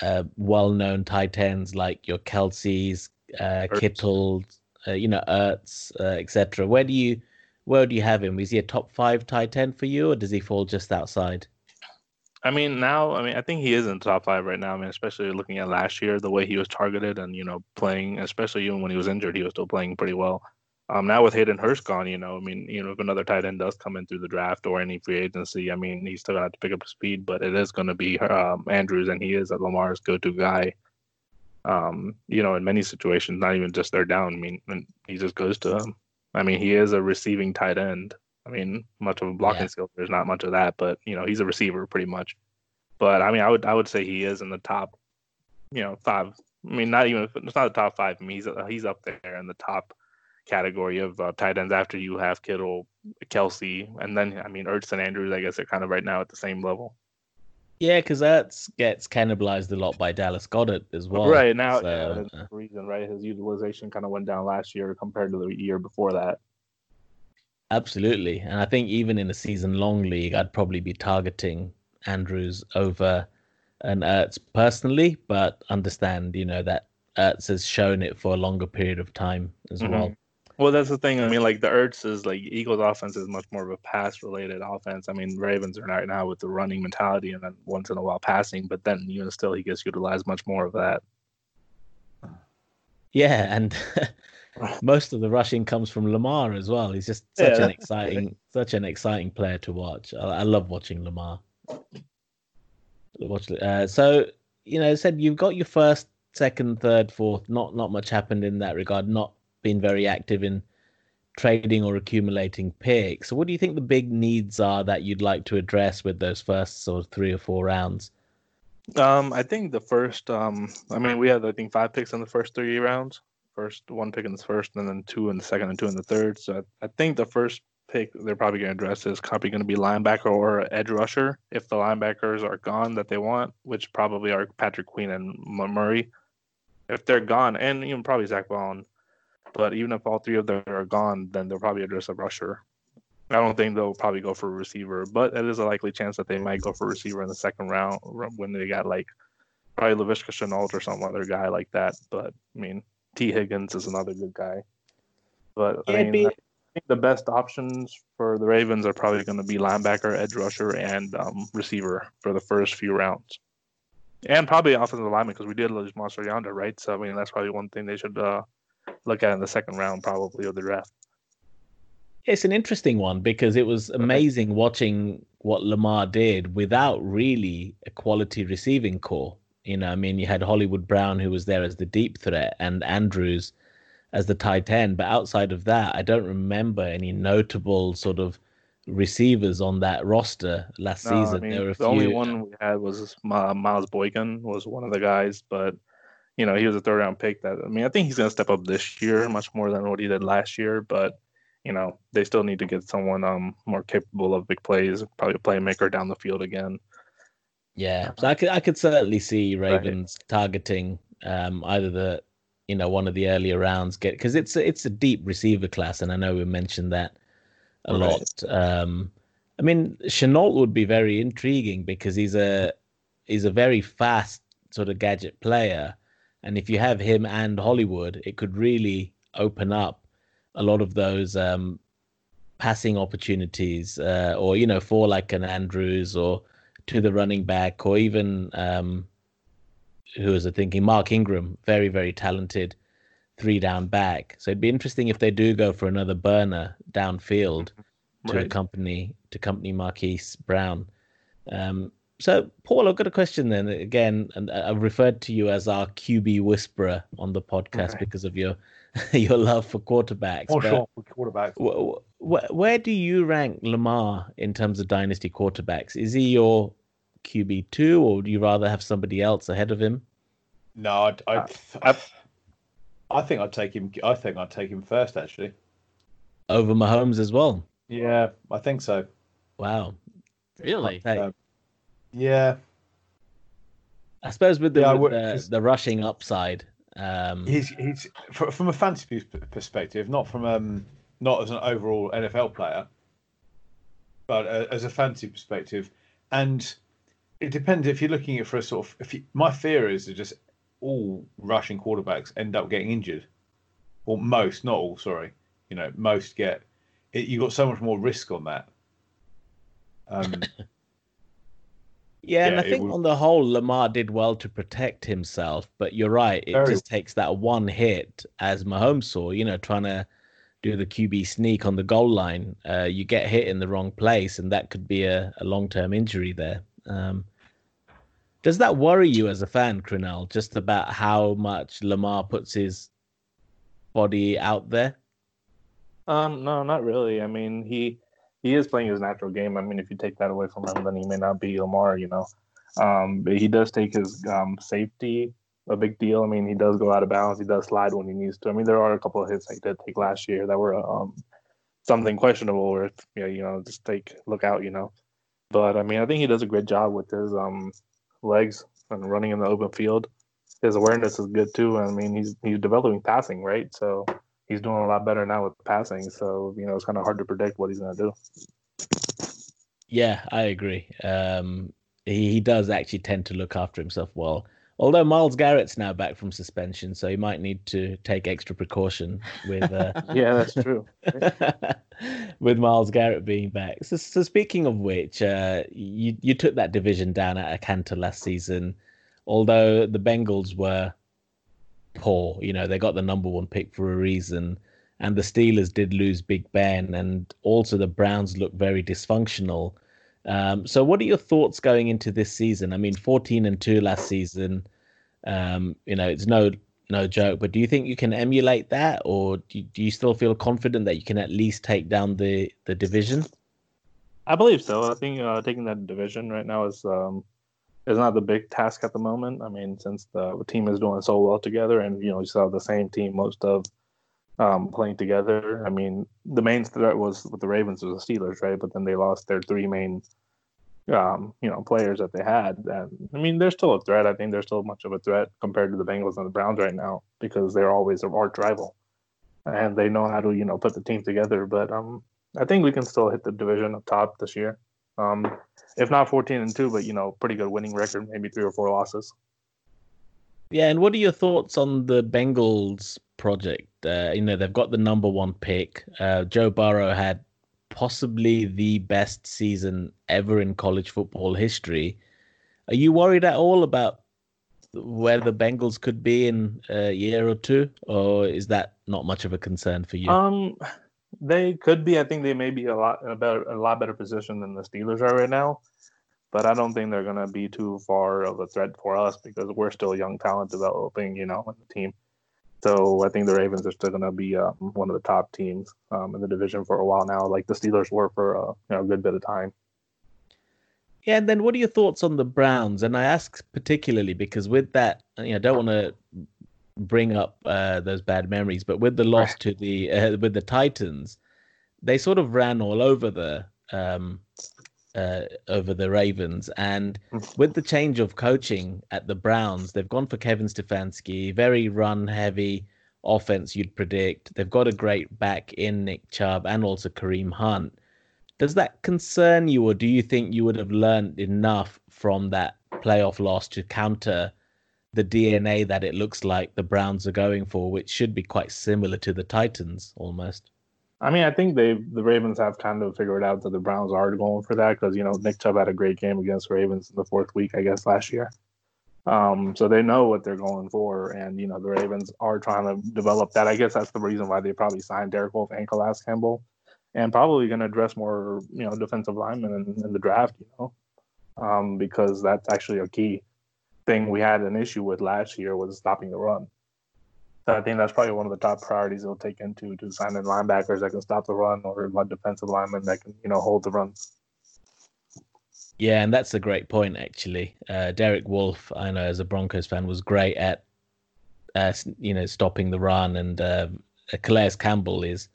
uh, well known tight ends like your Kelce's, uh, Ertz. Kittle, uh, you know, Ertz, uh, etc. Where do you where do you have him? Is he a top five tight end for you, or does he fall just outside? I mean, now, I mean, I think he is in the top five right now. I mean, especially looking at last year, the way he was targeted and, you know, playing, especially even when he was injured, he was still playing pretty well. Um, now with Hayden Hurst gone, you know, I mean, you know, if another tight end does come in through the draft or any free agency, I mean, he's still gonna have to pick up speed, but it is going to be um, Andrews, and he is Lamar's go-to guy. Um, you know, in many situations, not even just they're down. I mean, he just goes to him. I mean, he is a receiving tight end. I mean, much of a blocking Yeah. skill, there's not much of that, but you know, he's a receiver pretty much. But I mean, I would I would say he is in the top, you know, five. I mean, not even it's not the top five. I mean, he's he's up there in the top category of uh, tight ends after you have Kittle, Kelce, and then I mean, Ertz and Andrews. I guess are kind of right now at the same level. Yeah, because Ertz gets cannibalized a lot by Dallas Goedert as well. right now, so, yeah, uh, the reason, right? His utilization kind of went down last year compared to the year before that. Absolutely. And I think even in a season long league, I'd probably be targeting Andrews over an Ertz personally, but understand, you know, that Ertz has shown it for a longer period of time as Mhm. well. Well, that's the thing. I mean, like the Ertz is like Eagles' offense is much more of a pass-related offense. I mean, Ravens are right now with the running mentality and then once in a while passing, but then you know still he gets utilized much more of that. Yeah, and most of the rushing comes from Lamar as well. He's just such Yeah. an exciting, such an exciting player to watch. I, I love watching Lamar. Watch, uh, so you know, said you've got your first, second, third, fourth. Not not much happened in that regard. Not been very active in trading or accumulating picks. So, what do you think the big needs are that you'd like to address with those first sort of three or four rounds? Um, I think the first, um, I mean, we had I think five picks in the first three rounds. First one pick in the first, and then two in the second, and two in the third. So I, I think the first pick they're probably going to address is probably going to be linebacker or edge rusher if the linebackers are gone that they want, which probably are Patrick Queen and Murray. If they're gone, and even probably Zack Baun, but even if all three of them are gone, then they'll probably address a rusher. I don't think they'll probably go for a receiver, but it is a likely chance that they might go for a receiver in the second round when they got like probably Laviska Shenault or some other guy like that. But I mean, Tee Higgins is another good guy. But I mean, be- I think the best options for the Ravens are probably going to be linebacker, edge rusher, and um, receiver for the first few rounds. And probably offensive lineman because we did lose Marshal Yanda, right? So I mean, that's probably one thing they should uh, look at in the second round, probably of the draft. It's an interesting one because it was amazing watching what Lamar did without really a quality receiving corps. You know, I mean, you had Hollywood Brown who was there as the deep threat and Andrews as the tight end. But outside of that, I don't remember any notable sort of receivers on that roster last No, season. I mean, there were a the only one we had was uh, Miles Boykin was one of the guys, but you know he was a third round pick. That I mean, I think he's going to step up this year much more than what he did last year. But you know they still need to get someone um more capable of big plays, probably a playmaker down the field again. Yeah, so I could I could certainly see Ravens targeting um, either the you know one of the earlier rounds get because it's a, it's a deep receiver class, and I know we mentioned that a Right. lot. Um, I mean, Shenault would be very intriguing because he's a he's a very fast sort of gadget player, and if you have him and Hollywood, it could really open up a lot of those um, passing opportunities, uh, or you know, for like an Andrews or to the running back, or even um, who was I thinking? Mark Ingram, very very talented three down back. So it'd be interesting if they do go for another burner downfield to accompany to accompany Marquise Brown. Um, so Paul, I've got a question then. Again, and I- I've referred to you as our QB whisperer on the podcast because of your your love for quarterbacks. More but sure for quarterback. wh- wh- where do you rank Lamar in terms of dynasty quarterbacks? Is he your QB two, or do you rather have somebody else ahead of him? No, I'd, I'd, I- I think I'd take him. I think I'd take him first. Actually, Over Mahomes as well. yeah, I think so. Wow. Really? Hey, Um, Yeah, I suppose with the, Yeah, with would- the rushing upside, um, he's he's from a fantasy perspective, not from um not as an overall NFL player, but uh, as a fantasy perspective, and it depends if you're looking at for a sort of. If you, my fear is that just all rushing quarterbacks end up getting injured, or most, not all. Sorry, you know, most get. It, you got so much more risk on that. Um, Yeah, and I think would- on the whole, Lamar did well to protect himself. But you're right; it Very- just takes that one hit, as Mahomes saw. You know, trying to do the QB sneak on the goal line, uh, you get hit in the wrong place, and that could be a, a long-term injury there. Um, does that worry you as a fan, Krunal, just about how much Lamar puts his body out there? Um, no, not really. I mean, he he is playing his natural game. I mean, if you take that away from him, then he may not be Lamar, you know. Um, but he does take his um, safety a big deal. I mean, he does go out of bounds. He does slide when he needs to. I mean, there are a couple of hits he did take last year that were um, something questionable, or yeah, you know, just take look out, you know. But I mean, I think he does a great job with his um legs and running in the open field. His awareness is good too. I mean, he's he's developing passing, right? So he's doing a lot better now with passing. So you know, it's kind of hard to predict what he's going to do. Yeah, I agree. Um, he, he does actually tend to look after himself well. Although Myles Garrett's now back from suspension, so he might need to take extra precaution with uh, Yeah, that's true. with Miles Garrett being back. So, so speaking of which, uh, you you took that division down at a canter last season. Although the Bengals were poor, you know they got the number one pick for a reason, and the Steelers did lose Big Ben, and also the Browns look very dysfunctional. Um, so, what are your thoughts going into this season? I mean, fourteen and two last season. Um, you know, it's no no joke. But do you think you can emulate that, or do you, do you still feel confident that you can at least take down the the division? I believe so. I think uh, taking that division right now is um, is not the big task at the moment. I mean, since the team is doing so well together, and you know, you saw the same team most of um, playing together. I mean, the main threat was with the Ravens was the Steelers, right? But then they lost their three main, um, you know, players that they had. And I mean, they're still a threat. I think they're still much of a threat compared to the Bengals and the Browns right now because they're always an arch rival, and they know how to you know put the team together. But um, I think we can still hit the division up top this year. Um, if not 14 and 2, but you know, pretty good winning record, maybe three or four losses. Yeah, and what are your thoughts on the Bengals project? Uh, you know, they've got the number one pick. Uh, Joe Burrow had possibly the best season ever in college football history. Are you worried at all about where the Bengals could be in a year or two, or is that not much of a concern for you? Um, they could be. I think they may be a lot a better, a lot better position than the Steelers are right now. But I don't think they're gonna be too far of a threat for us because we're still young talent developing, you know, in the team. So I think the Ravens are still gonna be um, one of the top teams um, in the division for a while now, like the Steelers were for uh, you know, a good bit of time. Yeah, and then what are your thoughts on the Browns? And I ask particularly because with that, you know, I don't want to bring up uh, those bad memories, but with the loss Right. to the uh, with the Titans, they sort of ran all over the um, uh, over the Ravens, and with the change of coaching at the Browns, they've gone for Kevin Stefanski, very run heavy offense. You'd predict they've got a great back in Nick Chubb and also Kareem Hunt Does that concern you, or do you think you would have learned enough from that playoff loss to counter the DNA that it looks like the Browns are going for, which should be quite similar to the Titans almost? I mean, I think they the Ravens have kind of figured out that the Browns are going for that because you know Nick Chubb had a great game against Ravens in the fourth week, I guess, last year. Um, so they know what they're going for, and you know the Ravens are trying to develop that. I guess that's the reason why they probably signed Derek Wolfe and Calais Campbell, and probably going to address more you know defensive linemen in, in the draft. You know, um, because that's actually a key thing we had an issue with last year was stopping the run. So I think that's probably one of the top priorities they'll take into to sign in linebackers that can stop the run or defensive linemen that can you know hold the run. Yeah, and that's a great point, actually. Uh, Derek Wolfe, I know as a Broncos fan, was great at, uh, you know, stopping the run, and uh, Calais Campbell is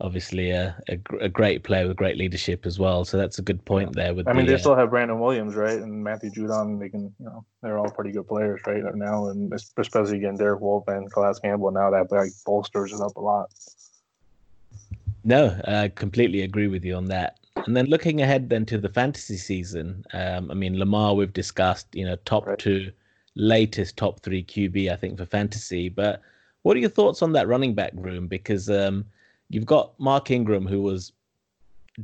obviously a, a, a, great player with great leadership as well. So that's a good point there. With I mean, the, they uh, still have Brandon Williams, right, and Matthew Judon. They can, you know, they're all pretty good players right now, and especially again Derek Wolfe and Calais Campbell. Now that like bolsters it up a lot. No, I completely agree with you on that. And then looking ahead then to the fantasy season, um, I mean Lamar we've discussed, you know, top right. two, latest top three QB I think for fantasy. But what are your thoughts on that running back room? Because um, you've got Mark Ingram who was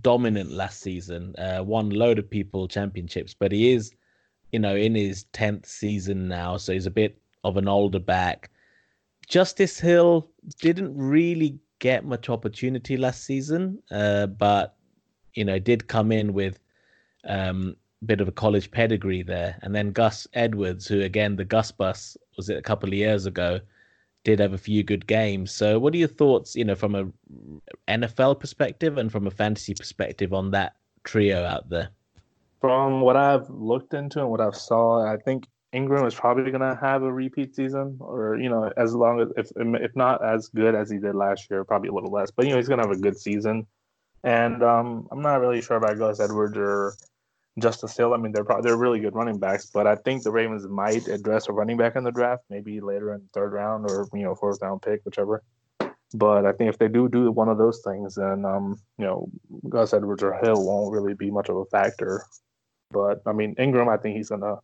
dominant last season, uh, won load of people championships, but he is, you know, in his tenth season now, so he's a bit of an older back. Justice Hill didn't really get much opportunity last season, uh, but you know, did come in with um, a bit of a college pedigree there. And then Gus Edwards, who again, the Gus bus was it a couple of years ago, did have a few good games. So, what are your thoughts, you know, from a NFL perspective and from a fantasy perspective on that trio out there? From what I've looked into and what I've saw, I think Ingram is probably going to have a repeat season, or you know, as long as if if not as good as he did last year, probably a little less. But you know, he's going to have a good season. And um, I'm not really sure about Gus Edwards or Justice Hill. I mean, they're probably, they're really good running backs, but I think the Ravens might address a running back in the draft, maybe later in the third round or you know fourth round pick, whichever. But I think if they do do one of those things, then um, you know Gus Edwards or Hill won't really be much of a factor. But I mean Ingram, I think he's gonna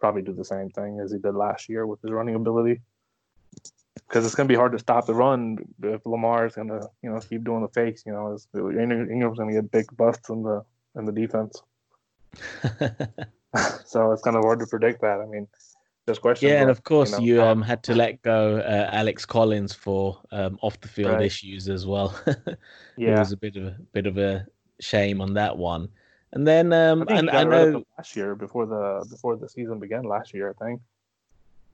probably do the same thing as he did last year with his running ability because it's to be hard to stop the run if Lamar is to, you know, keep doing the fakes. You know, Ingram's to get big busts in the in the defense. so it's kind of hard to predict that. I mean, there's questions. Yeah, but, and of course you, know, you um, had to let go uh, Alex Collins for um, off the field right. issues as well. yeah, it was a bit of a bit of a shame on that one. And then um, I and I know last year before the before the season began last year, I think.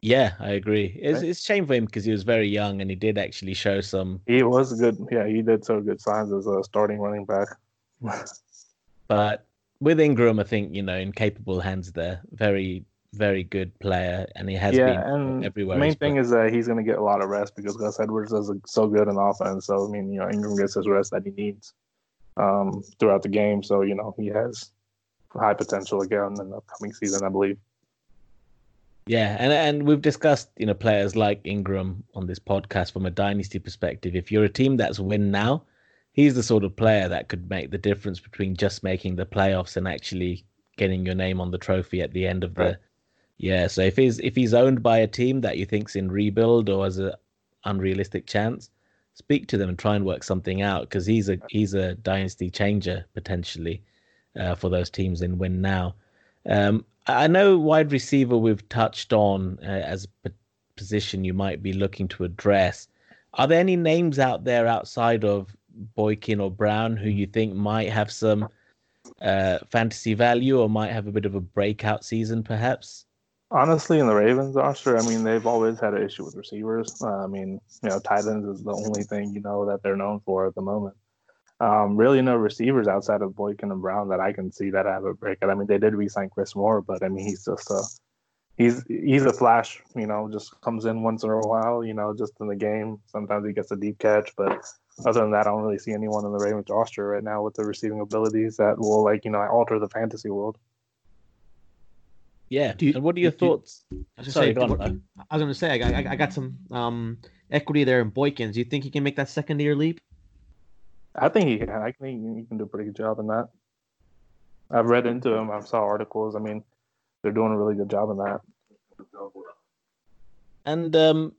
Yeah, I agree. It's, right. it's a shame for him because he was very young and he did actually show some. He was good. Yeah, he did show good signs as a starting running back. but with Ingram, I think you know, in capable hands there, very very good player, and he has yeah, been and everywhere. The main thing is that he's going to get a lot of rest because Gus Edwards is so good in offense. So I mean, you know, Ingram gets his rest that he needs um, throughout the game. So you know, he has high potential again in the upcoming season, I believe. Yeah, and and we've discussed you know players like Ingram on this podcast from a dynasty perspective. If you're a team that's win now, he's the sort of player that could make the difference between just making the playoffs and actually getting your name on the trophy at the end of the. Right. Yeah, so if he's if he's owned by a team that you think's in rebuild or has a unrealistic chance, speak to them and try and work something out because he's a he's a dynasty changer potentially uh, for those teams in win now. Um, I know wide receiver we've touched on uh, as a position you might be looking to address. Are there any names out there outside of Boykin or Brown who you think might have some uh, fantasy value or might have a bit of a breakout season, perhaps? Honestly, in the Ravens roster, I mean, they've always had an issue with receivers. Uh, I mean, you know, tight ends is the only thing you know that they're known for at the moment. Um, really, no receivers outside of Boykin and Brown that I can see that have a breakout. I mean, they did re-sign Chris Moore, but I mean, he's just a he's he's a flash. You know, just comes in once in a while. You know, just in the game. Sometimes he gets a deep catch, but other than that, I don't really see anyone in the Ravens roster right now with the receiving abilities that will like you know alter the fantasy world. Yeah. You, and what are your thoughts? I was, Sorry, say, on, I was going to say I got, I got some um, equity there in Boykins. Do you think he can make that second year leap? I think he can. I think he can do a pretty good job in that. I've read into him. I've saw articles. I mean, they're doing a really good job in that. And um,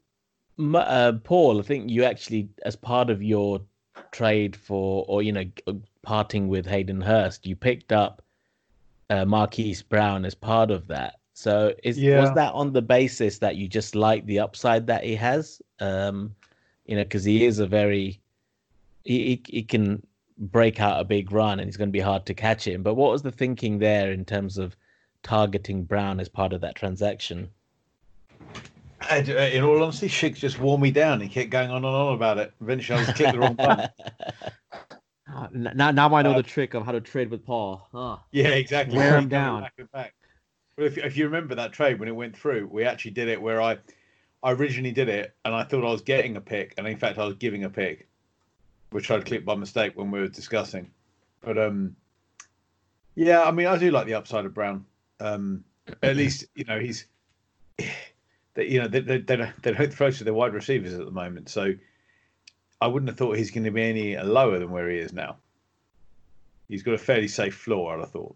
uh, Paul, I think you actually, as part of your trade for, or you know, parting with Hayden Hurst, you picked up uh, Marquise Brown as part of that. So is yeah. was that on the basis that you just like the upside that he has? Um, you know, because he is a very he, he, he can break out a big run and it's going to be hard to catch him. But what was the thinking there in terms of targeting Brown as part of that transaction? Uh, in all honesty, Shig just wore me down. He kept going on and on about it. Eventually, I was clicked the wrong button. Uh, now, now I know uh, the trick of how to trade with Paul. Oh. Yeah, exactly. Wear him down. Back and back. Well, if, if you remember that trade when it went through, we actually did it where I, I originally did it and I thought I was getting a pick, and in fact I was giving a pick, which I'd clicked by mistake when we were discussing. But um, yeah, I mean I do like the upside of Brown. Um, at least you know he's, they, you know they, they, they, don't, they don't throw to their wide receivers at the moment, so I wouldn't have thought he's going to be any lower than where he is now. He's got a fairly safe floor, I'd have thought.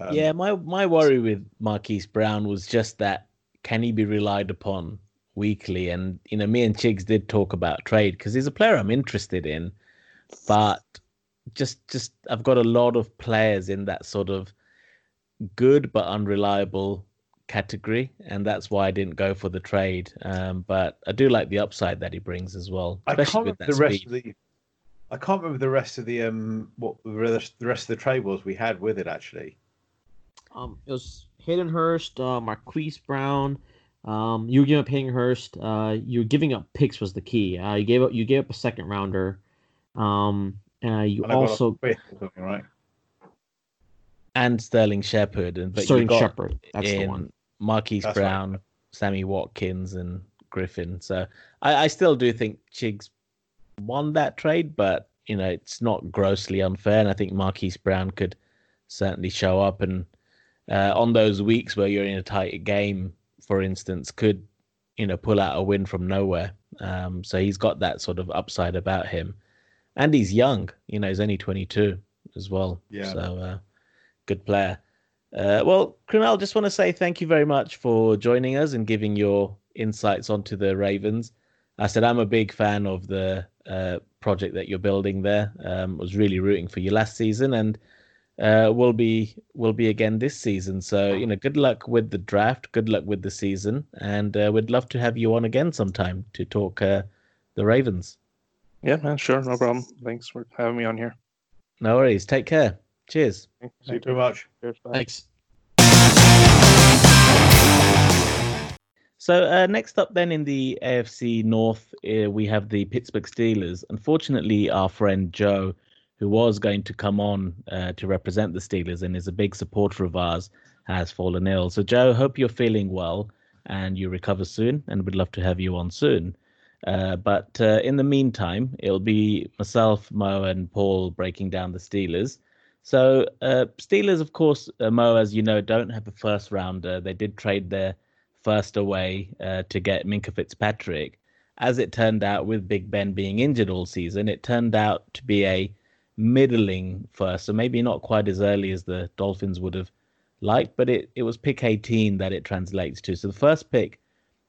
Um, yeah, my my worry with Marquise Brown was just that can he be relied upon weekly? And you know, me and Chigs did talk about trade because he's a player I'm interested in, but just just I've got a lot of players in that sort of good but unreliable category, and that's why I didn't go for the trade. Um, but I do like the upside that he brings as well, especially with that the rest speed. Of the, I can't remember the rest of the um what the rest, the rest of the trade was we had with it actually. Um, it was Hayden Hurst, uh, Marquise Brown. Um, you were giving up Hayden Hurst. Uh, you were giving up picks was the key. Uh, you gave up you gave up a second rounder. Um, uh, you also right. And Sterling Shepard and but Sterling Shepard. That's the one. Marquise That's Brown, right. Sammy Watkins, and Griffin. So I, I still do think Chigs won that trade, but you know it's not grossly unfair, and I think Marquise Brown could certainly show up and uh, on those weeks where you're in a tight game, for instance, could you know pull out a win from nowhere. Um, so he's got that sort of upside about him, and he's young. You know, he's only 22 as well. Yeah. So uh, good player. Uh, well, Krunal, just want to say thank you very much for joining us and giving your insights onto the Ravens. I said I'm a big fan of the uh, project that you're building there. Um, was really rooting for you last season, and uh, will be will be again this season. So you know, good luck with the draft. Good luck with the season, and uh, we'd love to have you on again sometime to talk uh, the Ravens. Yeah, man, sure, no problem. Thanks for having me on here. No worries. Take care. Cheers. Thank you very much. Cheers, Thanks. So uh, next up, then in the AFC North, uh, we have the Pittsburgh Steelers. Unfortunately, our friend Joe who was going to come on uh, to represent the Steelers and is a big supporter of ours, has fallen ill. So, Joe, hope you're feeling well and you recover soon, and we'd love to have you on soon. Uh, but uh, in the meantime, it'll be myself, Mo, and Paul breaking down the Steelers. So, uh, Steelers, of course, uh, Mo, as you know, don't have a first rounder. They did trade their first away uh, to get Minkah Fitzpatrick. As it turned out, with Big Ben being injured all season, it turned out to be a middling first, so maybe not quite as early as the Dolphins would have liked, but it, it was pick 18 that it translates to. So the first pick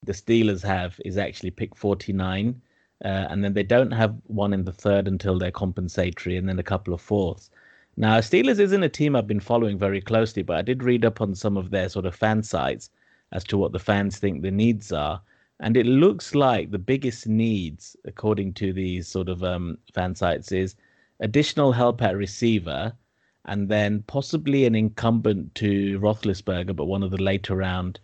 the Steelers have is actually pick 49, uh, and then they don't have one in the third until their compensatory, and then a couple of fourths. Now, Steelers isn't a team I've been following very closely, but I did read up on some of their sort of fan sites as to what the fans think the needs are. And it looks like the biggest needs, according to these sort of um, fan sites, is additional help at receiver, and then possibly an incumbent to Roethlisberger, but one of the later round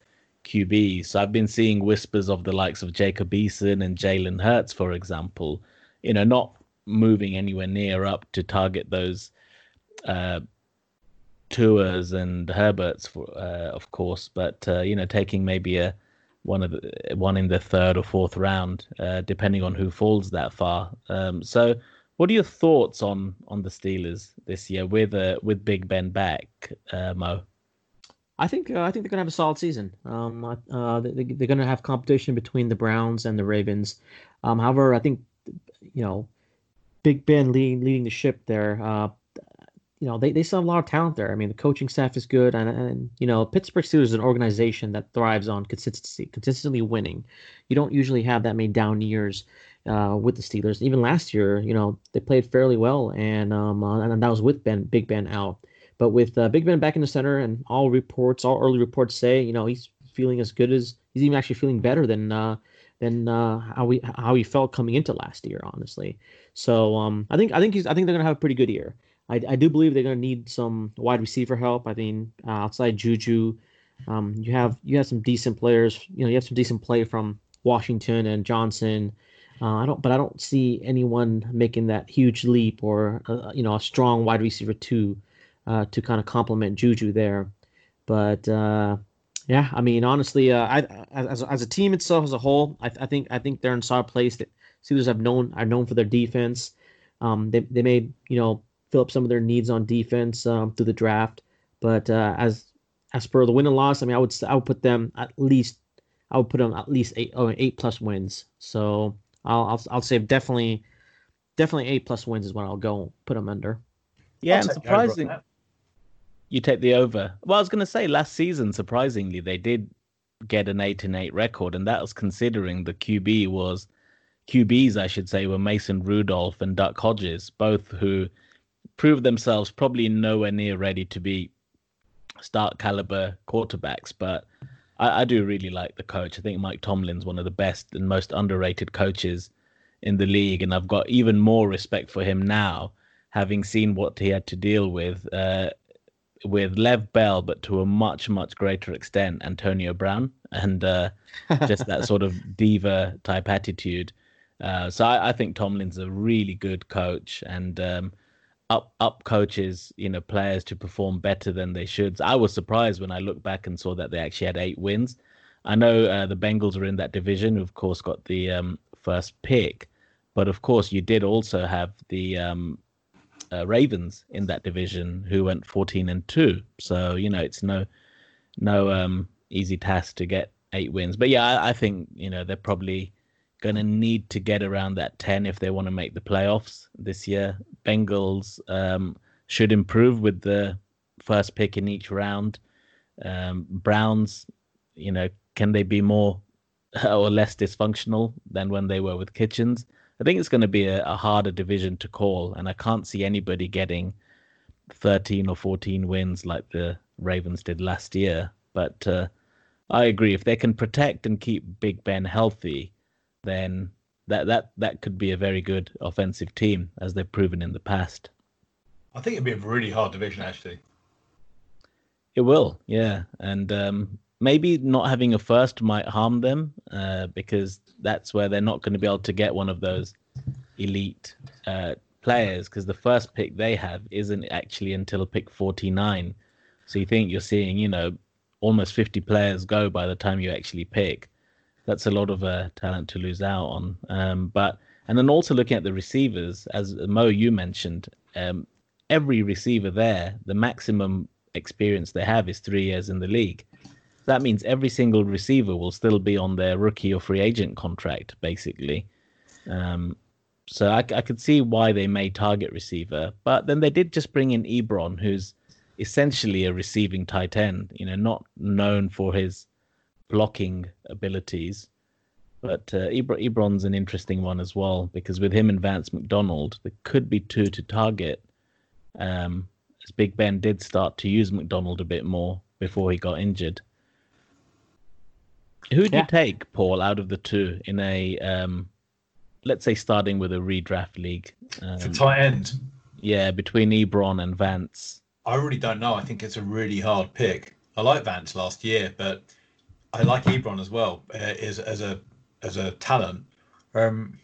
QBs. So I've been seeing whispers of the likes of Jacob Eason and Jalen Hurts, for example, you know, not moving anywhere near up to target those uh, Tuas and Herberts, for, uh, of course, but uh, you know, taking maybe a one of the one in the third or fourth round, uh, depending on who falls that far. Um, so what are your thoughts on on the Steelers this year with uh, with Big Ben back, uh, Mo? I think uh, I think they're gonna have a solid season. Um, uh, they, they're gonna have competition between the Browns and the Ravens. Um, however, I think you know Big Ben leading leading the ship there. You know, they, they still have a lot of talent there. I mean, the coaching staff is good, and, and you know, Pittsburgh Steelers is an organization that thrives on consistency, consistently winning. You don't usually have that many down years uh, with the Steelers. Even last year, you know, they played fairly well, and um, uh, and that was with Ben Big Ben out. But with uh, Big Ben back in the center, and all reports, all early reports say, you know, he's feeling as good as he's even actually feeling better than uh, than uh, how we how he felt coming into last year, honestly. So um, I think I think he's I think they're gonna have a pretty good year. I, I do believe they're gonna need some wide receiver help. I mean, uh, outside Juju, um, you have you have some decent players. You know, you have some decent play from Washington and Johnson. Uh, I don't, but I don't see anyone making that huge leap or uh, you know a strong wide receiver two uh, to kind of complement Juju there. But uh, yeah, I mean, honestly, uh, I as, as a team itself as a whole, I, I think I think they're in a solid place. That Steelers have known are known for their defense. Um, they they may you know fill up some of their needs on defense um, through the draft, but uh, as as per the win and loss, I mean, I would I would put them at least I would put them at least eight oh, eight plus wins. So I'll I'll, I'll say definitely definitely eight plus wins is what I'll go put them under. Yeah, I'll and take the over on surprising. You take the over. Well, I was going to say last season, surprisingly, they did get an eight and eight record, and that was considering the QB was QBs, I should say, were Mason Rudolph and Duck Hodges, both who proved themselves probably nowhere near ready to be start caliber quarterbacks. But I, I do really like the coach. I think Mike Tomlin's one of the best and most underrated coaches in the league, and I've got even more respect for him now, having seen what he had to deal with. Uh, with Lev Bell, but to a much, much greater extent, Antonio Brown, and uh, just that sort of diva type attitude. Uh, so I, I think Tomlin's a really good coach, and um, up up coaches, you know, players to perform better than they should. I was surprised when I looked back and saw that they actually had eight wins. I know uh, the Bengals are in that division, of course got the um, first pick, but of course you did also have the um, uh, Ravens in that division who went 14 and 2. So, you know, it's no no um easy task to get eight wins. But yeah, I, I think, you know, they're probably going to need to get around that 10 if they want to make the playoffs this year. Bengals um should improve with the first pick in each round. Um Browns, you know, can they be more or less dysfunctional than when they were with Kitchens? I think it's going to be a, a harder division to call, and I can't see anybody getting 13 or 14 wins like the Ravens did last year. But uh, I agree. If they can protect and keep Big Ben healthy, then that that that could be a very good offensive team, as they've proven in the past. I think it'd be a really hard division actually. It will, yeah, and um, maybe not having a first might harm them uh, because that's where they're not going to be able to get one of those elite uh, players because the first pick they have isn't actually until pick 49. So you think you're seeing, you know, almost 50 players go by the time you actually pick. That's a lot of uh, talent to lose out on. Um, but and then also looking at the receivers, as Mo you mentioned, um, every receiver there, the maximum experience they have is three years in the league. That means every single receiver will still be on their rookie or free agent contract, basically. Um, so I, I could see why they may target receiver, but then they did just bring in Ebron, who's essentially a receiving tight end. You know, not known for his blocking abilities, but uh, Ebr- Ebron's an interesting one as well because with him and Vance McDonald, there could be two to target. Um, as Big Ben did start to use McDonald a bit more before he got injured. Who would Yeah. you take, Paul, out of the two in a um, let's say starting with a redraft league? Um, For tight end, yeah, between Ebron and Vance. I really don't know. I think it's a really hard pick. I like Vance last year, but I like Ebron as well uh, as as a as a talent. Um,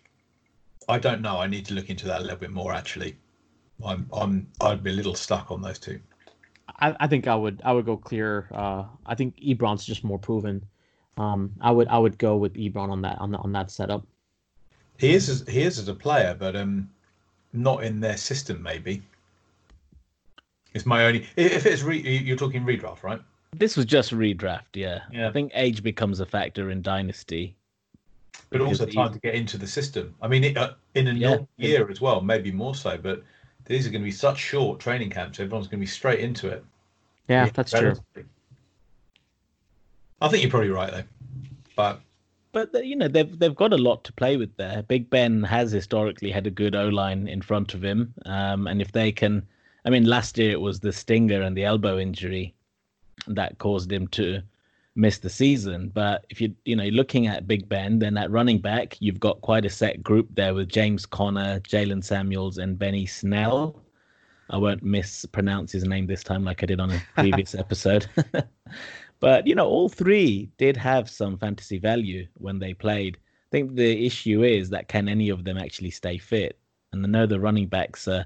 I don't know. I need to look into that a little bit more. Actually, I'm I'm I'd be a little stuck on those two. I, I think I would I would go clear. Uh, I think Ebron's just more proven. Um, I would I would go with Ebron on that on that, on that setup. He is as, he is as a player, but um, not in their system. Maybe it's my only. If it's re, you're talking redraft, right? This was just redraft, yeah. Yeah. I think age becomes a factor in Dynasty. but also Because time he- to get into the system. I mean, it, uh, in a Yeah. year as well, maybe more so. But these are going to be such short training camps. Everyone's going to be straight into it. Yeah, that's true. I think you're probably right though, but But uh, you know they've they've got a lot to play with there. Big Ben has historically had a good O line in front of him, um, and if they can, I mean, last year it was the stinger and the elbow injury that caused him to miss the season. But if you you know looking at Big Ben, then at running back you've got quite a set group there with James Conner, Jaylen Samuels, and Benny Snell. I won't mispronounce his name this time like I did on a previous episode. But you know, all three did have some fantasy value when they played. I think the issue is that can any of them actually stay fit? And I know the running backs are.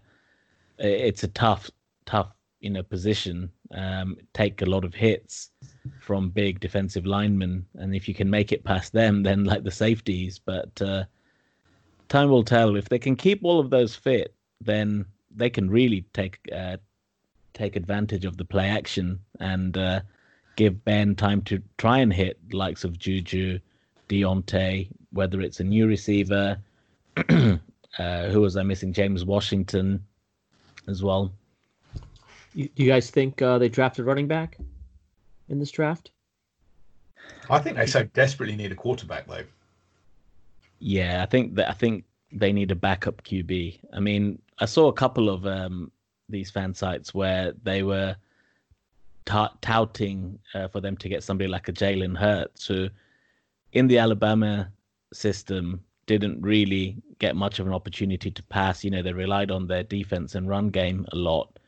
It's a tough, tough, you know, position. Um, take a lot of hits from big defensive linemen, and if you can make it past them, then like the safeties. But uh, time will tell. If they can keep all of those fit, then they can really take uh, take advantage of the play action and. Uh, give Ben time to try and hit likes of Juju, Diontae, whether it's a new receiver, uh, who was I missing? James Washington as well. You, do you guys think uh, they drafted running back in this draft? I think they so desperately need a quarterback though. Yeah, I think that I think they need a backup QB. I mean, I saw a couple of um, these fan sites where they were ta- touting uh, for them to get somebody like a Jalen Hurts, who in the Alabama system didn't really get much of an opportunity to pass. You know, they relied on their defense and run game a lot.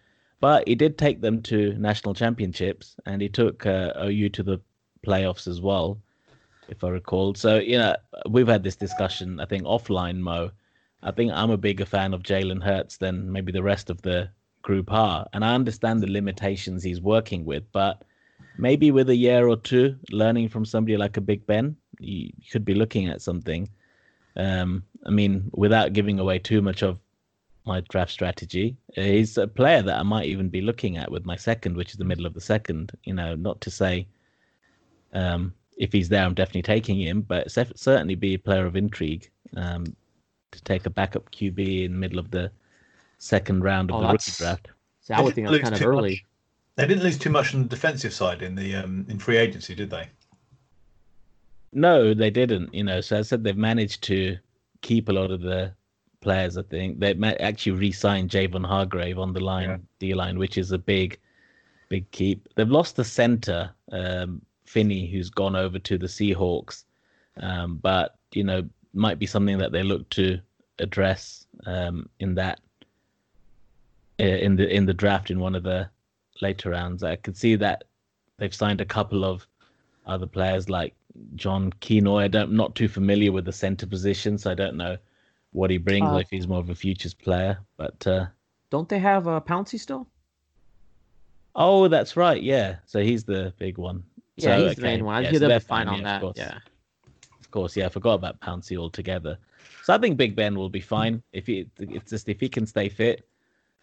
But he did take them to national championships, and he took uh, OU to the playoffs as well, if I recall. So you know, we've had this discussion. I think offline, Mo. I think I'm a bigger fan of Jalen Hurts than maybe the rest of the group are, and I understand the limitations he's working with. But maybe with a year or two, learning from somebody like a Big Ben, you could be looking at something. Um, I mean, without giving away too much of my draft strategy, he's a player that I might even be looking at with my second, which is the middle of the second. You know, not to say um, if he's there, I'm definitely taking him, but cer- certainly be a player of intrigue um, to take a backup QB in the middle of the second round of Oh, the rookie draft. See, I would think that's Lose kind of too early. much. They didn't lose too much on the defensive side in the um, in free agency, did they? No, they didn't. You know, so I said they've managed to keep a lot of the players. I think they ma- actually re-signed Javon Hargrave on the line, Yeah. D line, which is a big, big keep. They've lost the center, um, Finney, who's gone over to the Seahawks, um, but you know, might be something that they look to address um, in that uh, in the in the draft in one of the later rounds. I could see that they've signed a couple of other players like John Kenoy. I don't, I'm not too familiar with the center position, so I don't know what he brings. Uh, if he's more of a futures player, but uh, Don't they have uh, Pouncey still? oh, that's right, yeah. So he's the big one. Yeah, So, he's the main one. I yeah, think so fine on yeah, that. Of. Yeah. of course, yeah. I forgot about Pouncey altogether. So I think Big Ben will be fine if he. It's just if he can stay fit.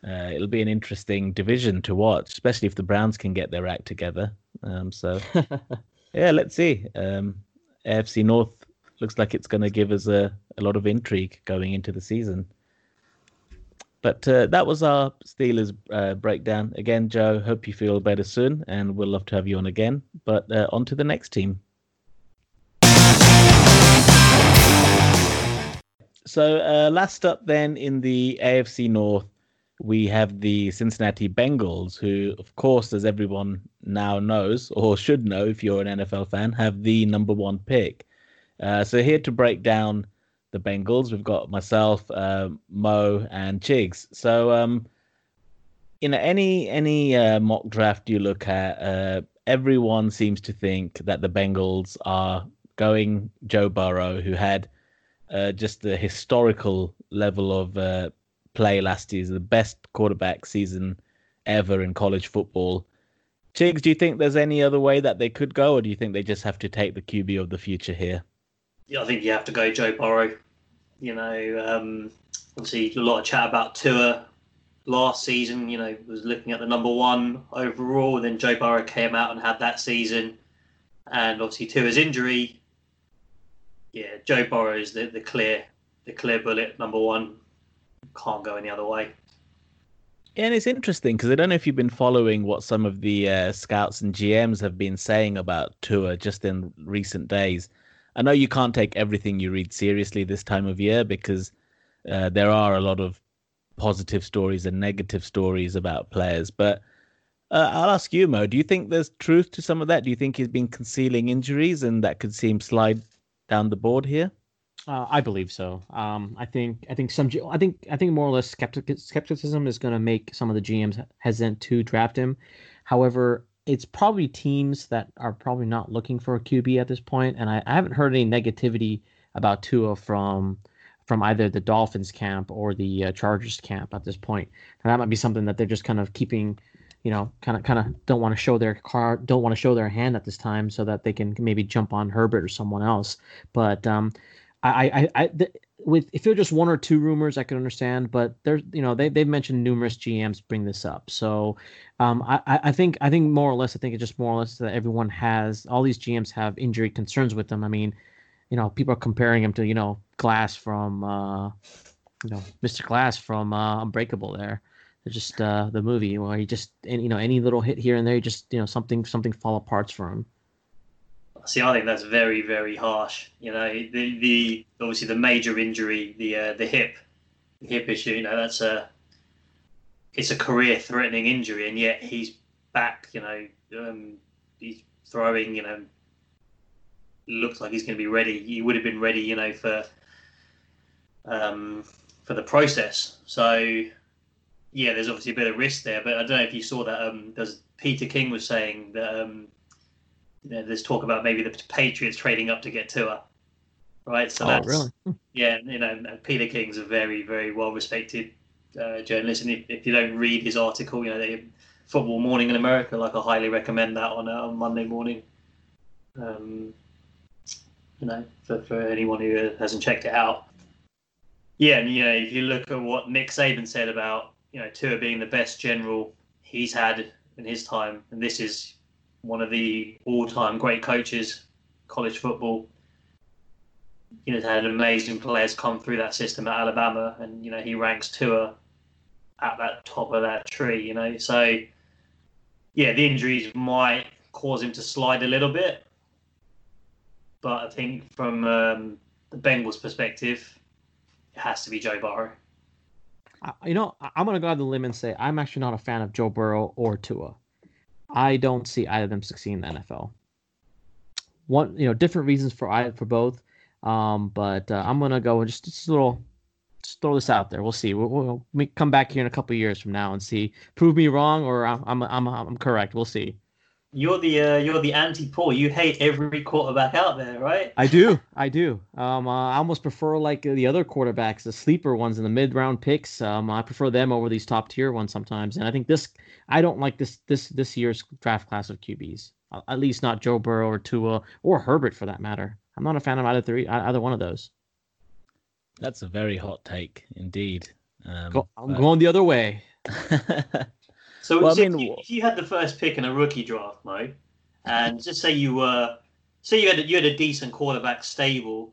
Uh, it'll be an interesting division to watch, especially if the Browns can get their act together. Um, so yeah, let's see. Um, AFC North looks like it's going to give us a, a lot of intrigue going into the season. But uh, that was our Steelers uh, breakdown. Again, Joe, hope you feel better soon, and we'll love to have you on again. But uh, on to the next team. So uh, last up, then in the AFC North, we have the Cincinnati Bengals, who, of course, as everyone now knows or should know if you're an NFL fan, have the number one pick. Uh, so here to break down the Bengals, we've got myself, uh, Mo, and Chigs. So, um, you know, any any uh, mock draft you look at, uh, everyone seems to think that the Bengals are going Joe Burrow, who had uh, just the historical level of uh, play last year, the best quarterback season ever in college football. Chigs, do you think there's any other way that they could go, or do you think they just have to take the QB of the future here? I think you have to go Joe Burrow. You know, um, obviously a lot of chat about Tua last season. You know, was looking at the number one overall, and then Joe Burrow came out and had that season, and obviously Tua's injury yeah, Joe Burrow is the, the clear the clear bullet number one. Can't go any other way. Yeah, And it's interesting because I don't know if you've been following what some of the uh, scouts and GMs have been saying about Tua just in recent days. I know you can't take everything you read seriously this time of year because uh, there are a lot of positive stories and negative stories about players. But uh, I'll ask you, Mo, do you think there's truth to some of that? Do you think he's been concealing injuries and that could see him slide down the board here? Uh, I believe so. Um, I think I think some I think I think more or less skeptic, skepticism is going to make some of the GMs hesitant to draft him. However, it's probably teams that are probably not looking for a QB at this point, and I, I haven't heard any negativity about Tua from from either the Dolphins camp or the uh, Chargers camp at this point. And that might be something that they're just kind of keeping, you know, kind of kind of don't want to show their car, don't want to show their hand at this time, so that they can maybe jump on Herbert or someone else. But um, I, I, I th- with if it were just one or two rumors, I could understand. But there's, you know, they they've mentioned numerous GMs bring this up. So, um, I, I think I think more or less, I think it's just more or less that everyone has all these GMs have injury concerns with them. I mean, you know, people are comparing him to you know Glass from, uh, you know, Mr. Glass from uh, Unbreakable. There, just uh, the movie where he just, and you know, any little hit here and there, just you know, something something fall apart for him. See, I think that's very, very harsh. You know, the the obviously the major injury, the uh, the hip, hip issue. You know, that's a it's a career-threatening injury, and yet he's back. You know, um, he's throwing. You know, looks like he's going to be ready. He would have been ready. You know, for um, for the process. So yeah, there's obviously a bit of risk there. But I don't know if you saw that. Um, there's Peter King was saying that. Um, you know, there's talk about maybe the Patriots trading up to get Tua, right? So oh, that's really? yeah, you know, Peter King's a very, very well respected uh, journalist, and if, if, you don't read his article, you know, they, Football Morning in America, like I highly recommend that on uh, on Monday morning. Um, you know, for, for anyone who hasn't checked it out. Yeah, and you know, if you look at what Nick Saban said about you know Tua being the best general he's had in his time, and this is one of the all-time great coaches, college football. You know, had amazing players come through that system at Alabama, and you know he ranks Tua at that top of that tree. You know, so yeah, the injuries might cause him to slide a little bit, but I think from um, the Bengals' perspective, it has to be Joe Burrow. You know, I'm going to go out on the limb and say I'm actually not a fan of Joe Burrow or Tua. I don't see either of them succeed in the NFL. One, you know, different reasons for for both. Um, but uh, I'm gonna go just just a little, just throw this out there. We'll see. We'll, we'll come back here in a couple years from now and see. Prove me wrong or I'm I'm I'm, I'm correct. We'll see. You're the uh, you're the anti Paul. You hate every quarterback out there, right? I do, I do. Um, uh, I almost prefer like the other quarterbacks, the sleeper ones in the mid round picks. Um, I prefer them over these top tier ones sometimes. And I think this, I don't like this this this year's draft class of QBs. At least not Joe Burrow or Tua or Herbert for that matter. I'm not a fan of either three, either one of those. That's a very hot take indeed. Um, Go, I'm but... going the other way. So, well, so I mean, if, you, if, you, had the first pick in a rookie draft, Mo, and just say you were, say you had a, you had a decent quarterback stable,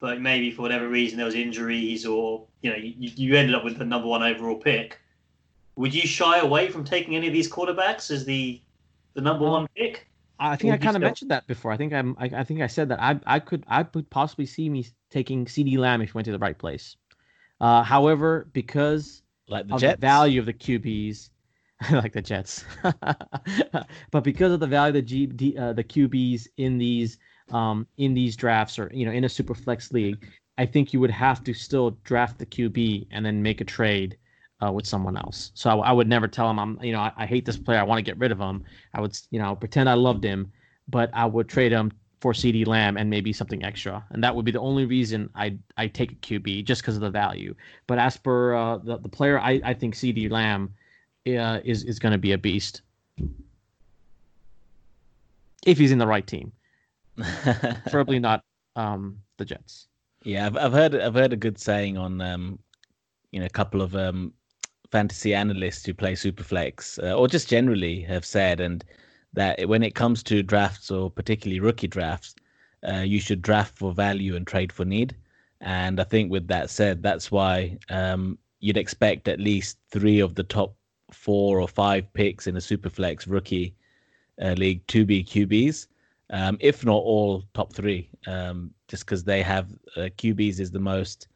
but maybe for whatever reason there was injuries or you know you, you ended up with the number one overall pick, would you shy away from taking any of these quarterbacks as the the number one pick? I think I kind of mentioned that before. I think I'm. I, I, think I said that I I could I could possibly see me taking CeeDee Lamb if he went to the right place. Uh, however, because like the of Jets. the value of the QBs, like the Jets. but because of the value of the G, D, uh, the QBs in these um, in these drafts or you know in a super flex league, I think you would have to still draft the QB and then make a trade uh, with someone else. So I, I, would never tell him I'm you know I, I hate this player. I want to get rid of him. I would you know pretend I loved him, but I would trade him for CeeDee Lamb and maybe something extra, and that would be the only reason I I take a QB just because of the value. But as per uh, the the player, I I think CeeDee Lamb uh, is is going to be a beast if he's in the right team. Preferably not um, the Jets. Yeah, I've, I've heard I've heard a good saying on um, you know a couple of um, fantasy analysts who play Superflex uh, or just generally have said, and that when it comes to drafts or particularly rookie drafts, uh, you should draft for value and trade for need. And I think with that said, that's why um, you'd expect at least three of the top four or five picks in a superflex rookie uh, league to be QBs, um, if not all top three, um, just because they have uh, QBs is the most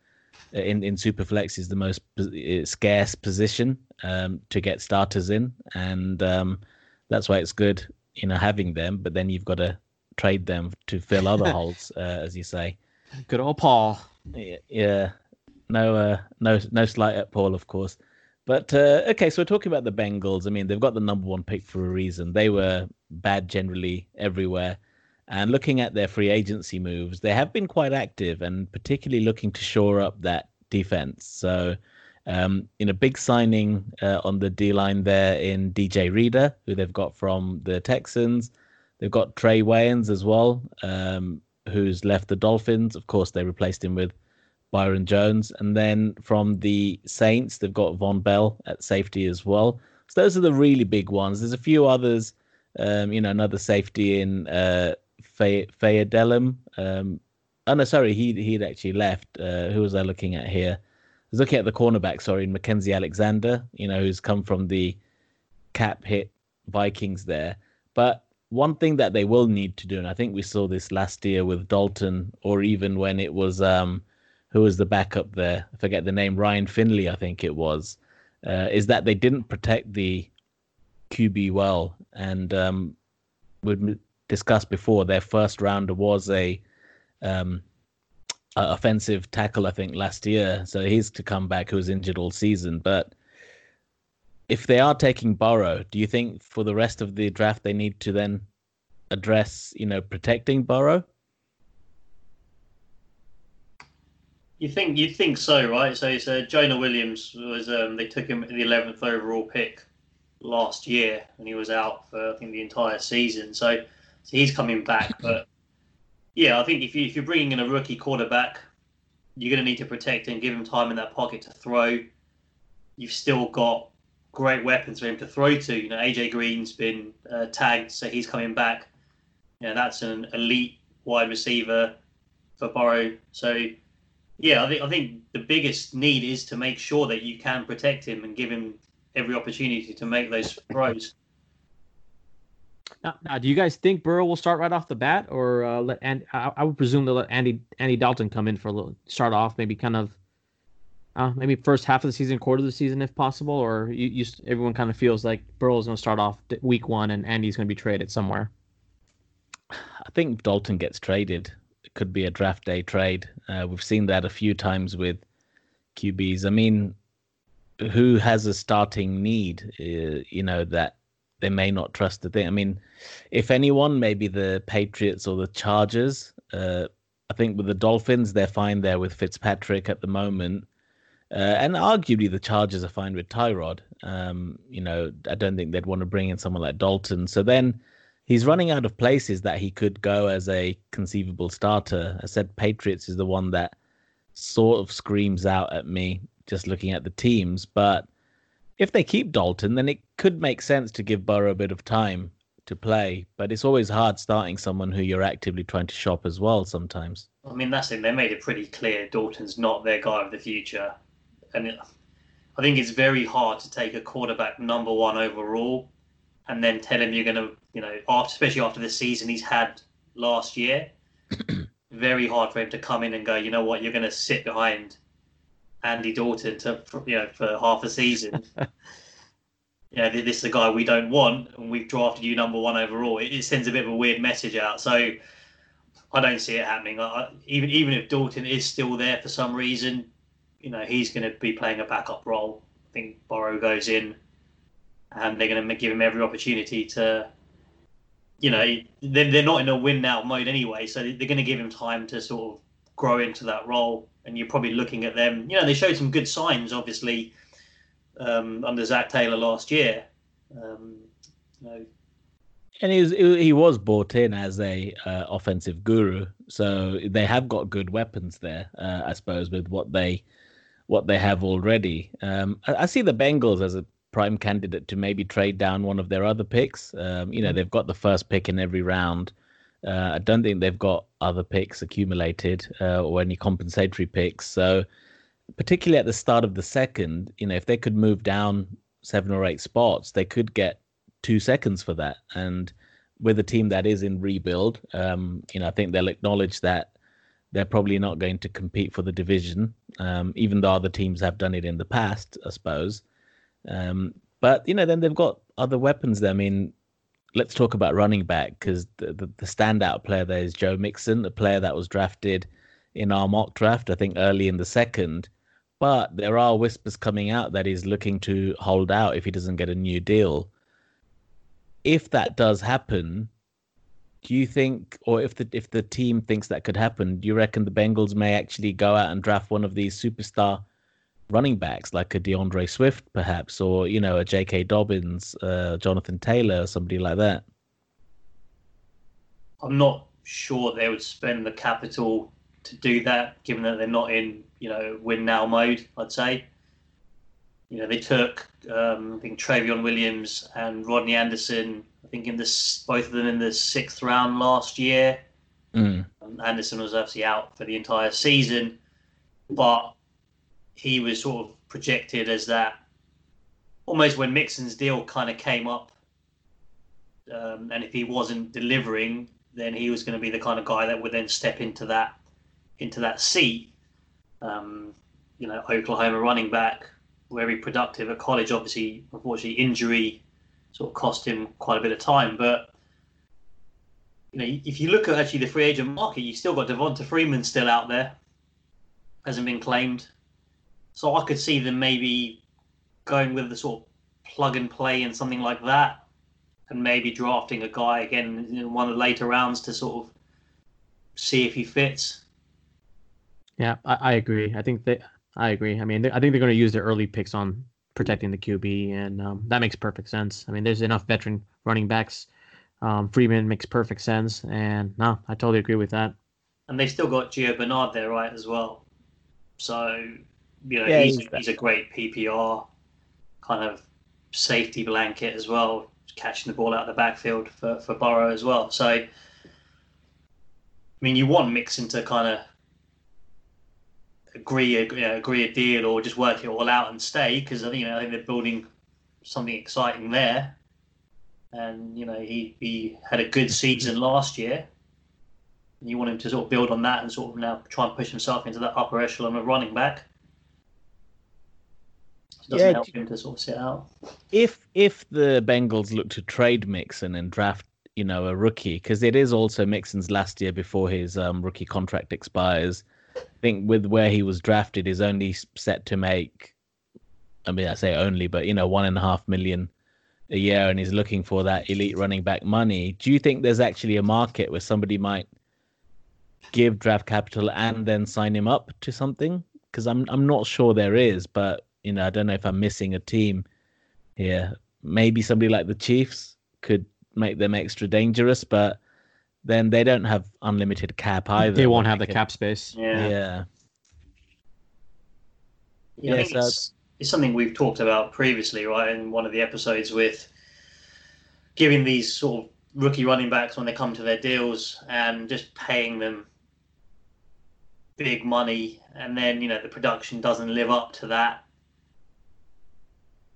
uh, in in superflex is the most uh, scarce position um, to get starters in, and um, that's why it's good, you know, having them. But then you've got to trade them to fill other holes, uh, as you say. Good old Paul. Yeah, no, uh, no, no slight at Paul, of course. But uh, okay, so we're talking about the Bengals. I mean, they've got the number one pick for a reason. They were bad generally everywhere. And looking at their free agency moves, they have been quite active and particularly looking to shore up that defense. So, um, in a big signing uh, on the D line there in DJ Reader, who they've got from the Texans. They've got Trae Waynes as well, um, who's left the Dolphins. Of course, they replaced him with Byron Jones. And then from the Saints, they've got Vonn Bell at safety as well. So those are the really big ones. There's a few others, um, you know, another safety in uh, Fayadelum. Um, oh, no, sorry, he, he'd actually left. Uh, who was I looking at here? Was looking at the cornerback, sorry, Mackensie Alexander, you know, who's come from the cap hit Vikings there. But one thing that they will need to do, and I think we saw this last year with Dalton, or even when it was um, who was the backup there? I forget the name, Ryan Finley, I think it was. Uh, is that they didn't protect the QB well, and um, we discussed before their first rounder was a um, offensive tackle, I think, last year. So he's to come back, who was injured all season. But if they are taking Burrow, do you think for the rest of the draft they need to then address, you know, protecting Burrow? You think you think so, right? So, so Jonah Williams was um, they took him the eleventh overall pick last year, and he was out for I think the entire season. So, so he's coming back, but yeah, I think if you if you're bringing in a rookie quarterback, you're going to need to protect and give him time in that pocket to throw. You've still got great weapons for him to throw to. You know, AJ Green's been uh, tagged, so he's coming back. You know, that's an elite wide receiver for Burrow. So yeah, I think I think the biggest need is to make sure that you can protect him and give him every opportunity to make those throws. Now, now, do you guys think Burrow will start right off the bat, or uh, let and I, I, would presume to let Andy Andy Dalton come in for a little start off, maybe kind of, uh, maybe first half of the season, quarter of the season, if possible, or you, you everyone kind of feels like Burrow is going to start off week one and Andy's going to be traded somewhere. I think Dalton gets traded It could be a draft day trade. Uh, we've seen that a few times with QBs. I mean, who has a starting need? Uh, you know that they may not trust the thing. I mean, if anyone, maybe the Patriots or the Chargers. Uh, I think with the Dolphins, they're fine there with Fitzpatrick at the moment. Uh, and arguably, the Chargers are fine with Tyrod. Um, you know, I don't think they'd want to bring in someone like Dalton. So then he's running out of places that he could go as a conceivable starter. I said Patriots is the one that sort of screams out at me just looking at the teams. But if they keep Dalton, then it could make sense to give Burrow a bit of time to play. But it's always hard starting someone who you're actively trying to shop as well sometimes. I mean, that's it. They made it pretty clear Dalton's not their guy of the future. And it, I think it's very hard to take a quarterback number one overall and then tell him you're going to, you know, after, especially after the season he's had last year, very hard for him to come in and go, you know what, you're going to sit behind Andy Dalton to, you know, for half a season. you know, this is the guy we don't want, and we've drafted you number one overall. It, it sends a bit of a weird message out. So I don't see it happening. I, even even if Dalton is still there for some reason, you know, he's going to be playing a backup role. I think Burrow goes in and they're going to give him every opportunity to, you know, they're, they're not in a win now mode anyway, so they're going to give him time to sort of grow into that role. And you're probably looking at them, you know, they showed some good signs, obviously, um, under Zac Taylor last year. Um, you know, and he was he was brought in as a uh, offensive guru, so they have got good weapons there, uh, I suppose, with what they what they have already. Um, I, I, see the Bengals as a prime candidate to maybe trade down one of their other picks. Um, you know, mm. they've got the first pick in every round. Uh, I don't think they've got other picks accumulated uh, or any compensatory picks. So, particularly at the start of the second, you know, if they could move down seven or eight spots, they could get two seconds for that. And with a team that is in rebuild, um, you know, I think they'll acknowledge that they're probably not going to compete for the division, um, even though other teams have done it in the past, I suppose. Um, but you know, then they've got other weapons. There. I mean, let's talk about running back because the, the, the standout player there is Joe Mixon, the player that was drafted in our mock draft, I think early in the second. But there are whispers coming out that he's looking to hold out if he doesn't get a new deal. If that does happen, do you think, or if the if the team thinks that could happen, do you reckon the Bengals may actually go out and draft one of these superstar running backs like a DeAndre Swift, perhaps, or you know a J.K. Dobbins, uh, Jonathan Taylor, or somebody like that. I'm not sure they would spend the capital to do that, given that they're not in you know win now mode. I'd say. You know they took um, I think Trayveon Williams and Rodney Anderson. I think in this both of them in the sixth round last year. Mm. Um, Anderson was obviously out for the entire season, but he was sort of projected as that almost when Mixon's deal kind of came up. Um, and if he wasn't delivering, then he was going to be the kind of guy that would then step into that into that seat. Um, you know, Oklahoma running back, very productive at college. Obviously, unfortunately, injury sort of cost him quite a bit of time. But you know, if you look at actually the free agent market, you still got Devonta Freeman still out there, hasn't been claimed. So I could see them maybe going with the sort of plug and play and something like that, and maybe drafting a guy again in one of the later rounds to sort of see if he fits. Yeah, I, I agree. I think that I agree. I mean, I think they're going to use their early picks on protecting the QB, and um, that makes perfect sense. I mean, there's enough veteran running backs. Um, Freeman makes perfect sense, and no, I totally agree with that. And they've still got Gio Bernard there, right, as well. So you know, Yeah, he's, he's- he's a great PPR kind of safety blanket as well, catching the ball out of the backfield for, for Burrow as well. So, I mean, you want Mixon to kind of agree a, you know, agree a deal or just work it all out and stay because I think you know I think they're building something exciting there. And you know he, he had a good season last year. You want him to sort of build on that and sort of now try and push himself into that upper echelon of running back. Doesn't Yeah, help him to sort of sit out. if if the Bengals look to trade Mixon and draft, you know, a rookie, because it is also Mixon's last year before his um, rookie contract expires. I think with where he was drafted is only set to make. I mean, I say only, but you know, one and a half million a year, and he's looking for that elite running back money. Do you think there's actually a market where somebody might give draft capital and then sign him up to something? Because I'm I'm not sure there is, but you know, I don't know if I'm missing a team here. Maybe somebody like the Chiefs could make them extra dangerous, but then they don't have unlimited cap either. They won't have They the can- cap space. Yeah. Yeah. Yeah, I Yeah, think so- it's, it's something we've talked about previously, right? In one of the episodes with giving these sort of rookie running backs when they come to their deals and just paying them big money, and then you know the production doesn't live up to that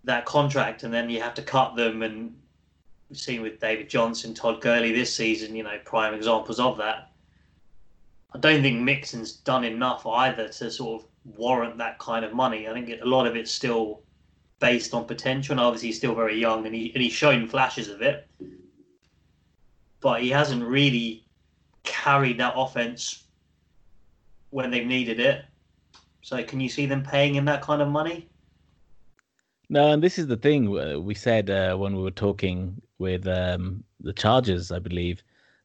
that contract, and then you have to cut them. And we've seen with David Johnson, Todd Gurley this season, you know, prime examples of that. I don't think Mixon's done enough either to sort of warrant that kind of money. I think a lot of it's still based on potential, and obviously he's still very young, and he and he's shown flashes of it, but he hasn't really carried that offense when they've needed it. So, can you see them paying him that kind of money? No, and this is the thing uh, we said uh, when we were talking with um, the Chargers, I believe,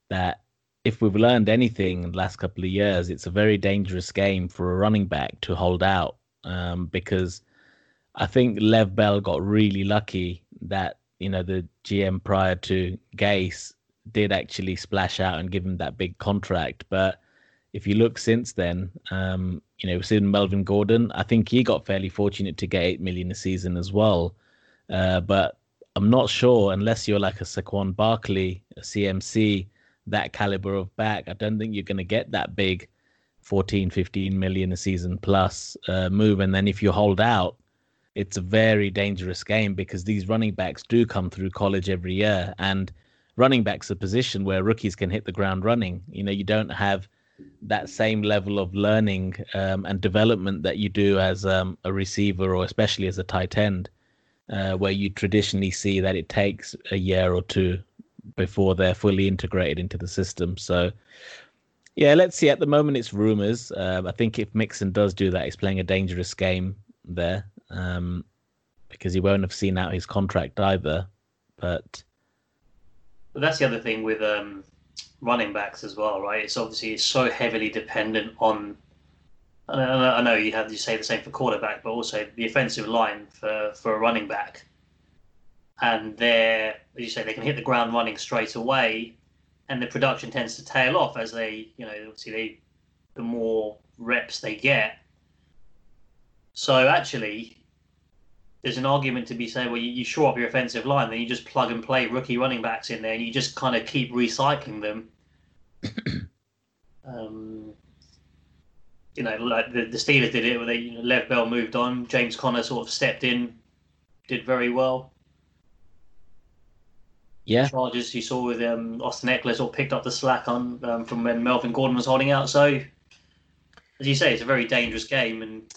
that if we've learned anything in the last couple of years, it's a very dangerous game for a running back to hold out um, because I think Lev Bell got really lucky that you know the GM prior to Gase did actually splash out and give him that big contract, but if you look since then, um, you know, seen Melvin Gordon. I think he got fairly fortunate to get eight million a season as well. Uh, but I'm not sure unless you're like a Saquon Barkley, a CMC, that caliber of back. I don't think you're going to get that big 14, 15 million a season plus uh, move. And then if you hold out, it's a very dangerous game because these running backs do come through college every year. And running back's a position where rookies can hit the ground running. You know, you don't have that same level of learning um, and development that you do as um, a receiver or especially as a tight end, uh, where you traditionally see that it takes a year or two before they're fully integrated into the system. So, yeah, let's see. At the moment, it's rumors. Uh, I think if Mixon does do that, he's playing a dangerous game there um, because he won't have seen out his contract either. But, but that's the other thing with um, running backs as well, right? It's obviously it's so heavily dependent on. I know you have you say the same for quarterback, but also the offensive line for for a running back, and they're as you say they can hit the ground running straight away, and the production tends to tail off as they you know obviously they the more reps they get. So actually, there's an argument to be said well you, you shore up your offensive line, then you just plug and play rookie running backs in there, and you just kind of keep recycling them. um, you know, like the, the Steelers did it, where they you know, Lev Bell moved on, James Conner sort of stepped in, did very well. Yeah. Chargers you saw with um, Austin Ekeler sort of picked up the slack on um, from when Melvin Gordon was holding out. So, as you say, it's a very dangerous game, and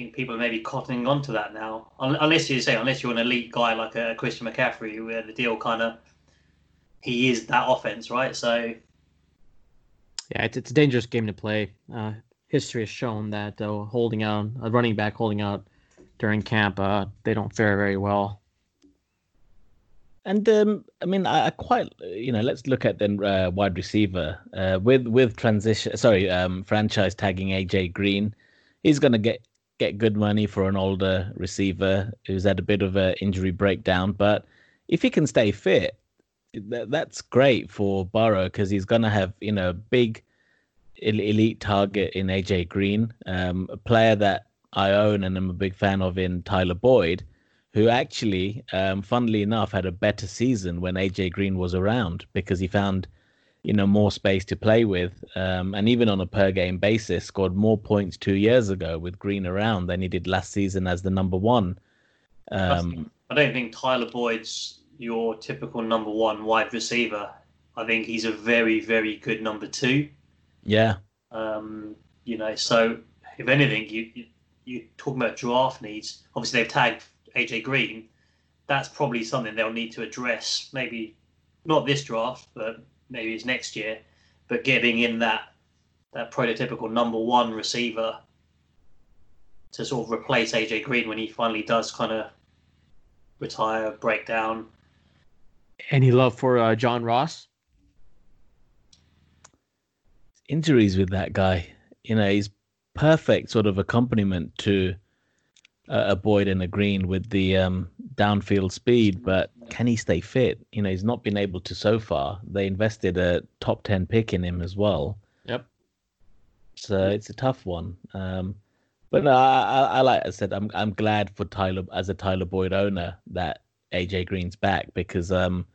think people are maybe cottoning onto that now. Unless you say, unless you're an elite guy like a Christian McCaffrey, where the deal kind of he is that offense, right? So yeah, it's, it's a dangerous game to play. Uh, history has shown that uh, holding out a running back holding out during camp, uh, they don't fare very well. And um, I mean, I, I, quite you know, let's look at then uh, wide receiver uh, with with transition. Sorry, um, franchise tagging AJ Green. He's going to get get good money for an older receiver who's had a bit of an injury breakdown. But if he can stay fit, that, that's great for Burrow because he's going to have, you know, a big elite target in AJ Green, um, a player that I own and I'm a big fan of in Tyler Boyd, who actually, um, funnily enough, had a better season when AJ Green was around because he found – you know more space to play with, um, and even on a per game basis, scored more points two years ago with Green around than he did last season as the number one. Um, I don't think Tyler Boyd's your typical number one wide receiver. I think he's a very very good number two. Yeah. Um, you know, so if anything, you, you you talking about draft needs. Obviously, they've tagged AJ Green. That's probably something they'll need to address. Maybe not this draft, but maybe it's next year, but getting in that that prototypical number one receiver to sort of replace AJ Green when he finally does kind of retire, break down. Any love for uh, John Ross? Injuries with that guy, you know, he's perfect sort of accompaniment to a Boyd and a Green with the um, downfield speed, but can he stay fit? You know, he's not been able to so far. They invested a top ten pick in him as well. Yep. So it's a tough one. Um, but no, I, I, I, like I said, I'm I'm glad for Tyler as a Tyler Boyd owner that AJ Green's back because um,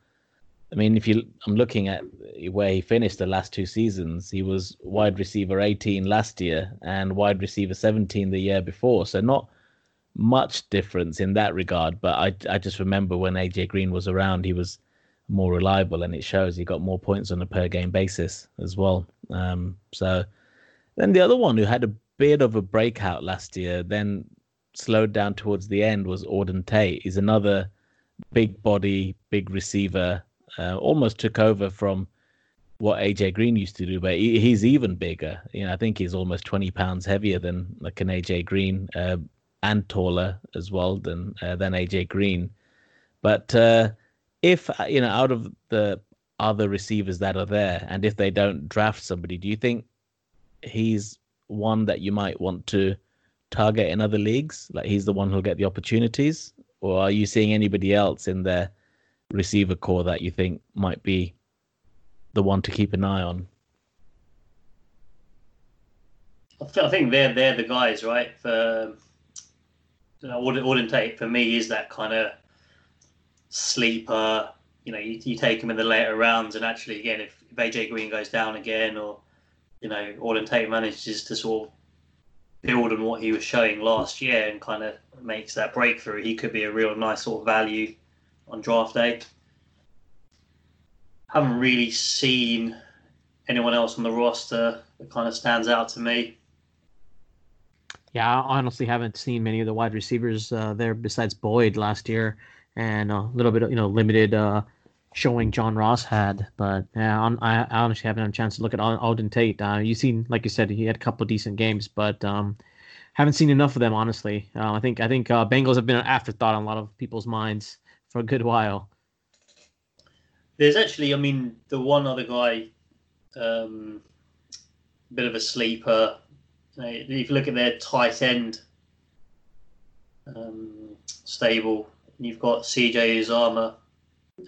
I mean, if you I'm looking at where he finished the last two seasons, he was wide receiver 18 last year and wide receiver 17 the year before. So not much difference in that regard. But I I just remember when AJ Green was around, he was more reliable, and it shows he got more points on a per game basis as well. Um, so then the other one who had a bit of a breakout last year, then slowed down towards the end was Auden Tate. He's another big body, big receiver. Uh, almost took over from what AJ Green used to do, but he, he's even bigger. You know, I think he's almost 20 pounds heavier than like an AJ Green. Uh, and taller as well than uh, than AJ Green. But uh, if uh, you know, out of the other receivers that are there, and if they don't draft somebody, do you think he's one that you might want to target in other leagues? Like he's the one who'll get the opportunities, or are you seeing anybody else in their receiver corps that you think might be the one to keep an eye on? I think they're they're the guys, right? For Auden Tate for me is that kind of sleeper. You know, you, you take him in the later rounds, and actually, again, if if AJ Green goes down again, or you know, Auden Tate manages to sort of build on what he was showing last year and kind of makes that breakthrough, he could be a real nice sort of value on draft day. Haven't really seen anyone else on the roster that kind of stands out to me. Yeah, I honestly haven't seen many of the wide receivers uh, there besides Boyd last year, and a little bit of you know limited uh, showing John Ross had. But yeah, I, honestly haven't had a chance to look at Auden Tate. Uh, you seen, like you said, he had a couple decent games, but um, haven't seen enough of them honestly. Uh, I think I think uh, Bengals have been an afterthought on a lot of people's minds for a good while. There's actually, I mean, the one other guy, um, bit of a sleeper. If you look at their tight end um, stable, you've got CJ Uzomah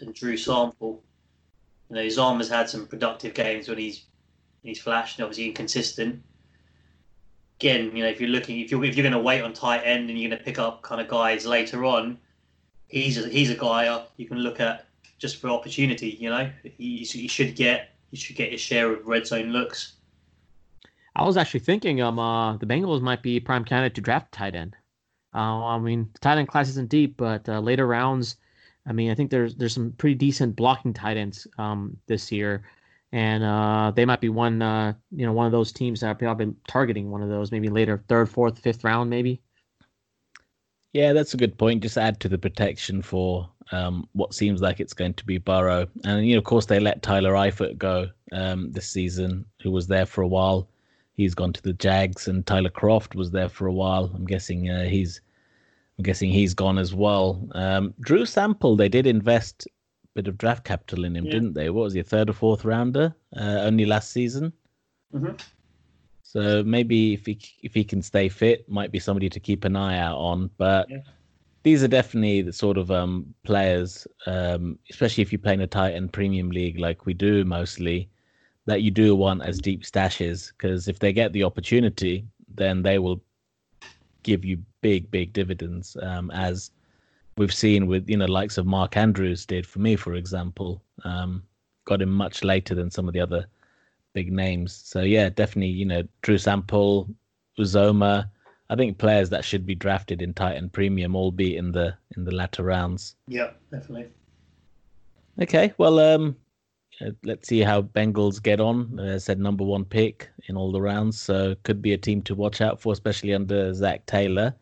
and Drew Sample. You know, Uzomah's had some productive games when he's he's flashed and obviously inconsistent. Again, you know, if you're looking, if you're if you're going to wait on tight end and you're going to pick up kind of guys later on, he's a, he's a guy you can look at just for opportunity. You know, he, he should get he should get his share of red zone looks. I was actually thinking um uh, the Bengals might be prime candidate to draft tight end. Uh, I mean, tight end class isn't deep, but uh, later rounds, I mean, I think there's there's some pretty decent blocking tight ends um, this year, and uh, they might be one uh, you know one of those teams that are probably targeting one of those maybe later third, fourth, fifth round maybe. Yeah, that's a good point. Just add to the protection for um, what seems like it's going to be Burrow, and you know, of course, they let Tyler Eifert go um, this season, who was there for a while. He's gone to the Jags, and Tyler Kroft was there for a while. I'm guessing uh, he's I'm guessing he's gone as well. Um, Drew Sample, they did invest a bit of draft capital in him, yeah. didn't they? What was he, a third or fourth rounder? Uh, only last season. Mm-hmm. So maybe if he if he can stay fit, might be somebody to keep an eye out on. But yeah. these are definitely the sort of um, players, um, especially if you're playing a tight end premium league like we do mostly, that you do want as deep stashes because if they get the opportunity, then they will give you big, big dividends, um, as we've seen with you know likes of Mark Andrews did for me, for example. Um, got him much later than some of the other big names. So yeah, definitely you know Drew Sample, Uzomah. I think players that should be drafted in tight end premium, albeit in the in the latter rounds. Yeah, definitely. Okay, well, um, uh, let's see how Bengals get on. Uh, said number one pick in all the rounds, so could be a team to watch out for, especially under Zac Taylor.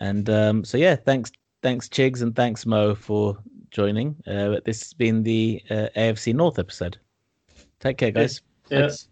And um, so yeah, thanks, thanks Chigs, and thanks Mo for joining. Uh, this has been the uh, AFC North episode. Take care, guys. Yes.